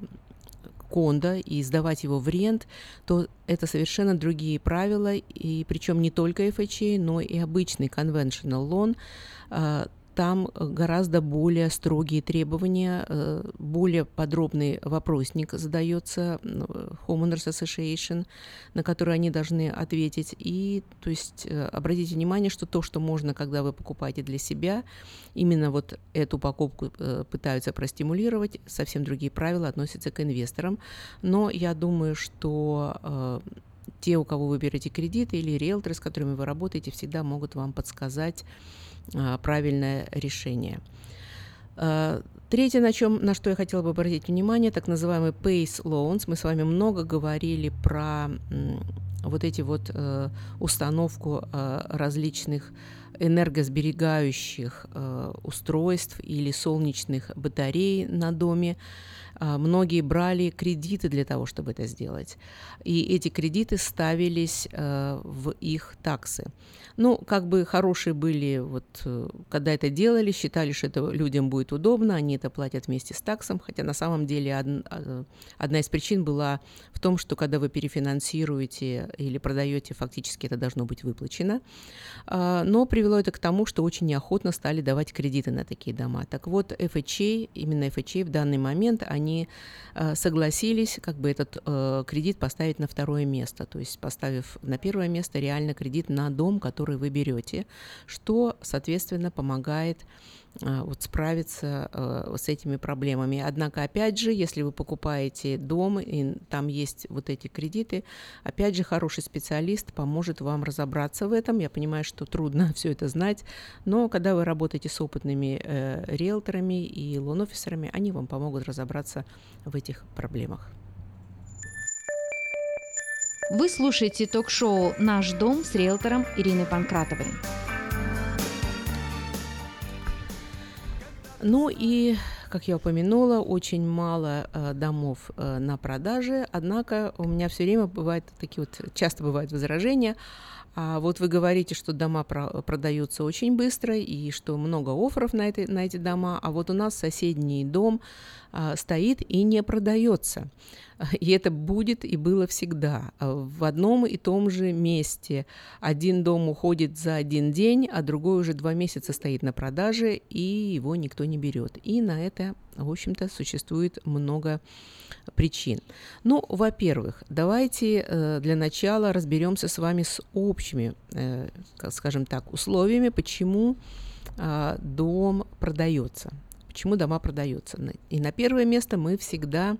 кондо и сдавать его в рент, то это совершенно другие правила, и причем не только FHA, но и обычный conventional loan а, там э, гораздо более строгие требования, э, более подробный вопросник задается Homeowners Association, на который они должны ответить. И, то есть, э, обратите внимание, что то, что можно, когда вы покупаете для себя, именно вот эту покупку пытаются простимулировать, совсем другие правила относятся к инвесторам. Но я думаю, что те, у кого вы берете кредиты или риэлторы, с которыми вы работаете, всегда могут вам подсказать, правильное решение. А, третье, на, чем, на что я хотела бы обратить внимание, так называемый PACE loans. Мы с вами много говорили про вот эти вот э, установку э, различных энергосберегающих э, устройств или солнечных батарей на доме. А, многие брали кредиты для того, чтобы это сделать. И эти кредиты ставились э, в их таксы. Ну, как бы хорошие были, вот, э, когда это делали, считали, что это людям будет удобно, они это платят вместе с таксом, хотя на самом деле а, одна из причин была в том, что когда вы перефинансируете или продаете, фактически это должно быть выплачено. А, но привело это к тому, что очень неохотно стали давать кредиты на такие дома. Так вот, FHA, именно FHA в данный момент, они они э, согласились как бы этот э, кредит поставить на второе место, то есть поставив на первое место реально кредит на дом, который вы берете, что, соответственно, помогает вот справиться э, с этими проблемами. Однако, опять же, если вы покупаете дом, и там есть вот эти кредиты, опять же, хороший специалист поможет вам разобраться в этом. Я понимаю, что трудно [LAUGHS] все это знать, но когда вы работаете с опытными э, риэлторами и лон-офисерами, они вам помогут разобраться в этих проблемах. Вы слушаете ток-шоу «Наш дом» с риэлтором Ириной Панкратовой. Ну и, как я упомянула, очень мало э, домов э, на продаже, однако у меня все время бывают такие вот, часто бывают возражения, а вот вы говорите, что дома про- продаются очень быстро и что много офферов на, эти на эти дома, а вот у нас соседний дом а, стоит и не продается. [LAUGHS] И это будет и было всегда. В одном и том же месте один дом уходит за один день, а другой уже два месяца стоит на продаже, и его никто не берет. И на это, в общем-то, существует много причин. Ну, во-первых, давайте э, для начала разберемся с вами с общими, э, скажем так, условиями, почему э, дом продается, почему дома продаются. И на первое место мы всегда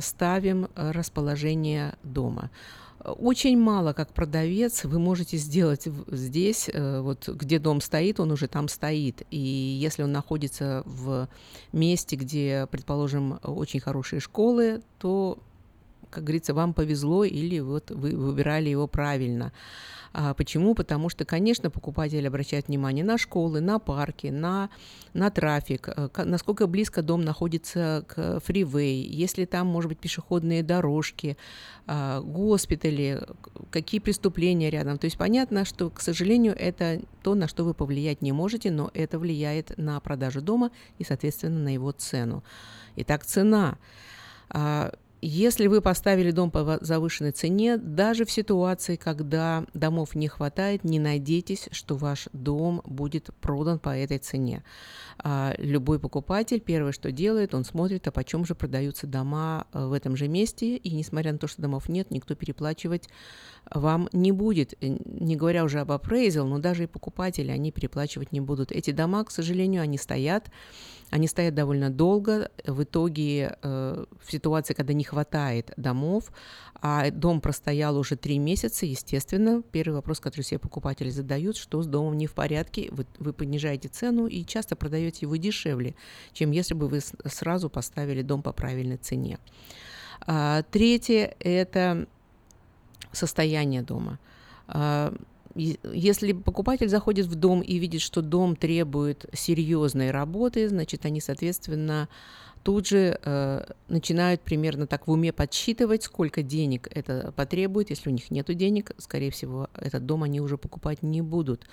ставим расположение дома. Очень мало, как продавец, вы можете сделать здесь, э, вот где дом стоит, он уже там стоит. И если он находится в месте, где, предположим, очень хорошие школы, то, как говорится, вам повезло или вот вы выбирали его правильно. А почему? Потому что, конечно, покупатель обращает внимание на школы, на парки, на, на трафик, э, насколько близко дом находится к фривей, если там, может быть, пешеходные дорожки, а, госпитали, какие преступления рядом. То есть понятно, что, к сожалению, это то, на что вы повлиять не можете, но это влияет на продажу дома и, соответственно, на его цену. Итак, цена. Если вы поставили дом по завышенной цене, даже в ситуации, когда домов не хватает, не надейтесь, что ваш дом будет продан по этой цене. А, любой покупатель первое, что делает, он смотрит, а почем же продаются дома э, в этом же месте, и несмотря на то, что домов нет, никто переплачивать вам не будет, не говоря уже об апрейзел, но даже и покупатели, они переплачивать не будут. Эти дома, к сожалению, они стоят, они стоят довольно долго. В итоге э, в ситуации, когда не хватает домов, а дом простоял уже три месяца, естественно, первый вопрос, который все покупатели задают, что с домом не в порядке, вы, вы понижаете цену и часто продаете его дешевле, чем если бы вы сразу поставили дом по правильной цене. А, третье – это состояние дома. А, если покупатель заходит в дом и видит, что дом требует серьезной работы, значит, они, соответственно, тут же э, начинают примерно так в уме подсчитывать, сколько денег это потребует. Если у них нет денег, скорее всего, этот дом они уже покупать не будут.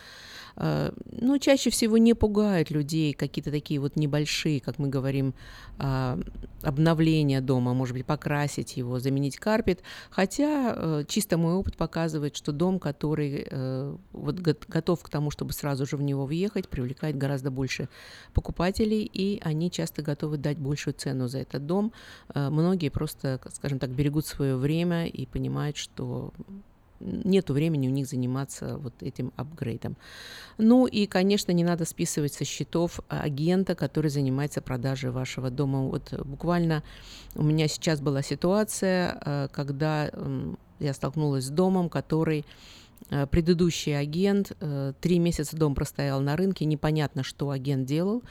Э, ну, чаще всего не пугают людей какие-то такие вот небольшие, как мы говорим, э, обновления дома, может быть, покрасить его, заменить карпет. Хотя э, чисто мой опыт показывает, что дом, который э, вот готов к тому, чтобы сразу же в него въехать, привлекает гораздо больше покупателей, и они часто готовы дать большую цену за этот дом. Э, многие просто, скажем так, берегут свое время и понимают, что нету времени у них заниматься вот этим апгрейдом. Ну и, конечно, не надо списывать со счетов агента, который занимается продажей вашего дома. Вот буквально у меня сейчас была ситуация, э, когда я столкнулась с домом, который предыдущий агент э, три месяца дом простоял на рынке, непонятно, что агент делал,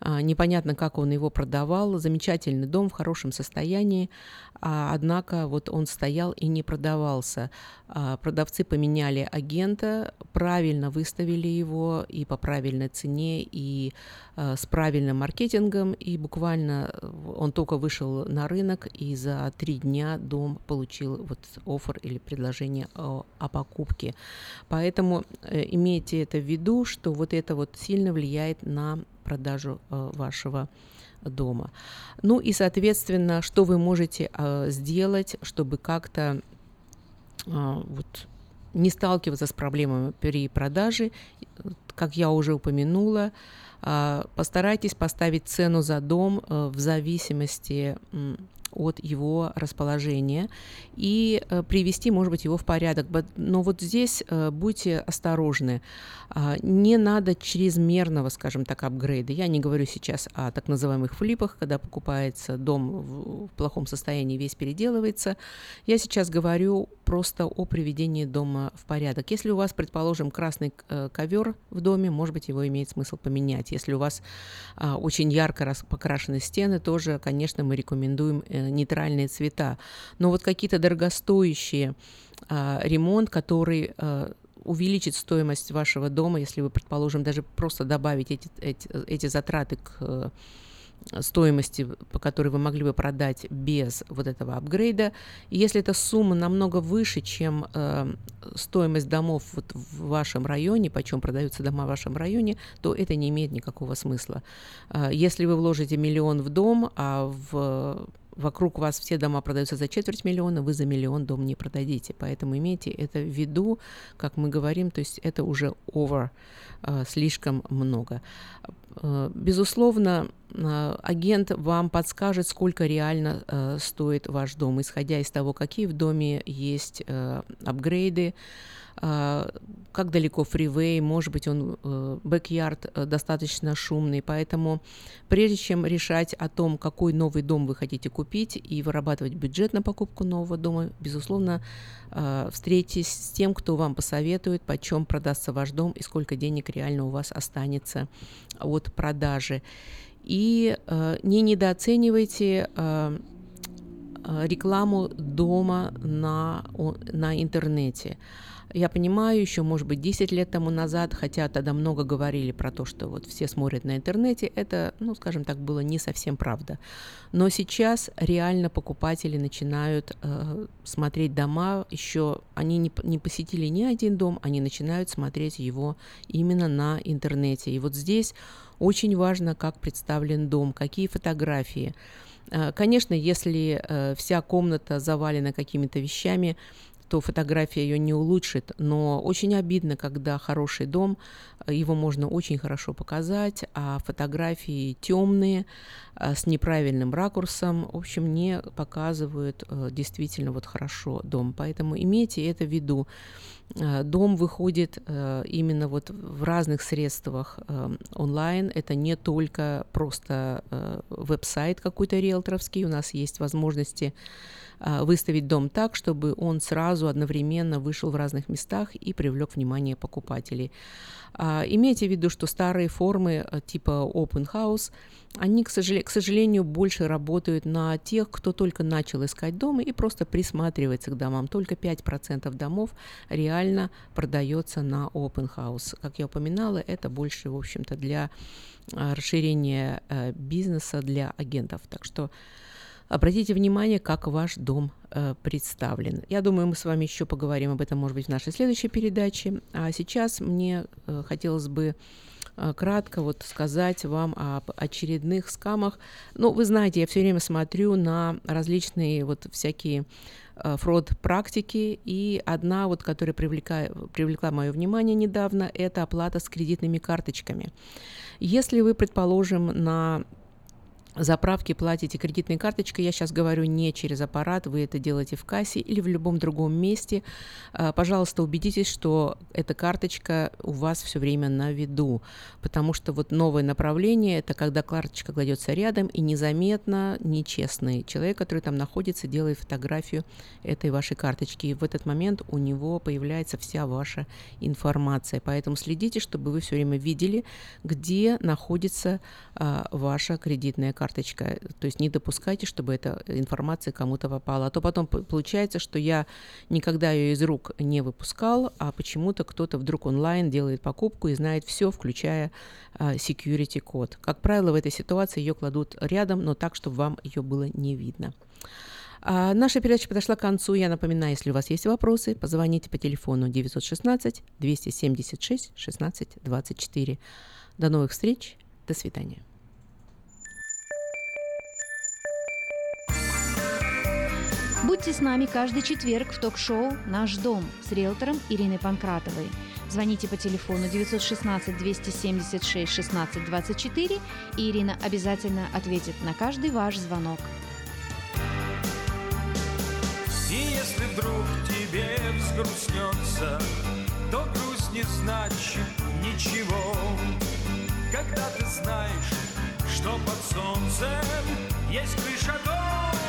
а, непонятно, как он его продавал. Замечательный дом в хорошем состоянии, а, однако вот он стоял и не продавался. А, продавцы поменяли агента, правильно выставили его и по правильной цене, и с правильным маркетингом, и буквально он только вышел на рынок, и за три дня дом получил вот офер или предложение о, о покупке. Поэтому э, имейте это в виду, что вот это вот сильно влияет на продажу э, вашего. Ну и, соответственно, что вы можете э, сделать, чтобы как-то вот не сталкиваться с проблемами при продаже, как я уже упомянула, постарайтесь поставить цену за дом в зависимости от его расположения и э, привести, может быть, его в порядок. Но вот здесь э, будьте осторожны. Э, не надо чрезмерного, скажем так, апгрейда. Я не говорю сейчас о так называемых флипах, когда покупается дом в, плохом состоянии, весь переделывается. Я сейчас говорю просто о приведении дома в порядок. Если у вас, предположим, красный э, ковер в доме, может быть, его имеет смысл поменять. Если у вас э, очень ярко покрашены стены, тоже, конечно, мы рекомендуем нейтральные цвета. Но вот какие-то дорогостоящие а, ремонт, который а, увеличит стоимость вашего дома, если вы, предположим, даже просто добавить эти, эти, эти затраты к стоимости, по которой вы могли бы продать без вот этого апгрейда. И если эта сумма намного выше, чем э, стоимость домов вот в вашем районе, почем продаются дома в вашем районе, то это не имеет никакого смысла. Э, если вы вложите миллион в дом, а в вокруг вас все дома продаются за четверть миллиона, вы за миллион дом не продадите. Поэтому имейте это в виду, как мы говорим, то есть это уже over, э, слишком много. Э, безусловно, э, агент вам подскажет, сколько реально стоит ваш дом, исходя из того, какие в доме есть апгрейды, как далеко фривей, может быть, он э, бэк-ярд э, достаточно шумный, поэтому прежде чем решать о том, какой новый дом вы хотите купить и вырабатывать бюджет на покупку нового дома, безусловно, э, встретитесь с тем, кто вам посоветует, почем продастся ваш дом и сколько денег реально у вас останется от продажи. И э, не недооценивайте рекламу дома на, на интернете. Я понимаю, еще, может быть, 10 лет тому назад, хотя тогда много говорили про то, что вот все смотрят на интернете, это, ну, скажем так, было не совсем правда. Но сейчас реально покупатели начинают э, смотреть дома, еще они не, не посетили ни один дом, они начинают смотреть его именно на интернете. И вот здесь очень важно, как представлен дом, какие фотографии. Э, Конечно, если э, вся комната завалена какими-то вещами, то фотография ее не улучшит, но очень обидно, когда хороший дом, э, его можно очень хорошо показать, а фотографии темные, э, с неправильным ракурсом, в общем, не показывают э, действительно вот хорошо дом. Поэтому имейте это в виду. Дом выходит именно вот в разных средствах онлайн. Это не только просто веб-сайт какой-то риэлторовский. У нас есть возможности выставить дом так, чтобы он сразу одновременно вышел в разных местах и привлек внимание покупателей. А, Имейте в виду, что старые формы э, типа open house, они, к, сожалению, больше работают на тех, кто только начал искать дом и просто присматривается к домам. Только 5% домов реально продается на open house. Как я упоминала, это больше, в общем-то, для а, расширения бизнеса для агентов. Так что Обратите внимание, как ваш дом э, представлен. Я думаю, мы с вами еще поговорим об этом, может быть, в нашей следующей передаче. А сейчас мне э, хотелось бы э, кратко вот сказать вам об очередных скамах. Ну, вы знаете, я все время смотрю на различные вот всякие э, фрод-практики, и одна, вот, которая привлека, привлекла мое внимание недавно, это оплата с кредитными карточками. Если вы, предположим, на заправки платите кредитной карточкой, я сейчас говорю не через аппарат, вы это делаете в кассе или в любом другом месте, а, пожалуйста, убедитесь, что эта карточка у вас все время на виду, потому что вот новое направление – это когда карточка кладется рядом и незаметно нечестный человек, который там находится, делает фотографию этой вашей карточки, и в этот момент у него появляется вся ваша информация, поэтому следите, чтобы вы все время видели, где находится а, ваша кредитная карточка. То есть не допускайте, чтобы эта информация кому-то попала. А то потом получается, что я никогда ее из рук не выпускал, а почему-то кто-то вдруг онлайн делает покупку и знает все, включая а, security код. Как правило, в этой ситуации ее кладут рядом, но так, чтобы вам ее было не видно. А, наша передача подошла к концу. Я напоминаю, если у вас есть вопросы, позвоните по телефону 916 276 16 24. До новых встреч. До свидания. Будьте с нами каждый четверг в ток-шоу «Наш дом» с риэлтором Ириной Панкратовой. Звоните по телефону 916 276 16 24, и Ирина обязательно ответит на каждый ваш звонок. И если вдруг тебе взгрустнется, то грусть не значит ничего. Когда ты знаешь, что под солнцем есть крыша дома,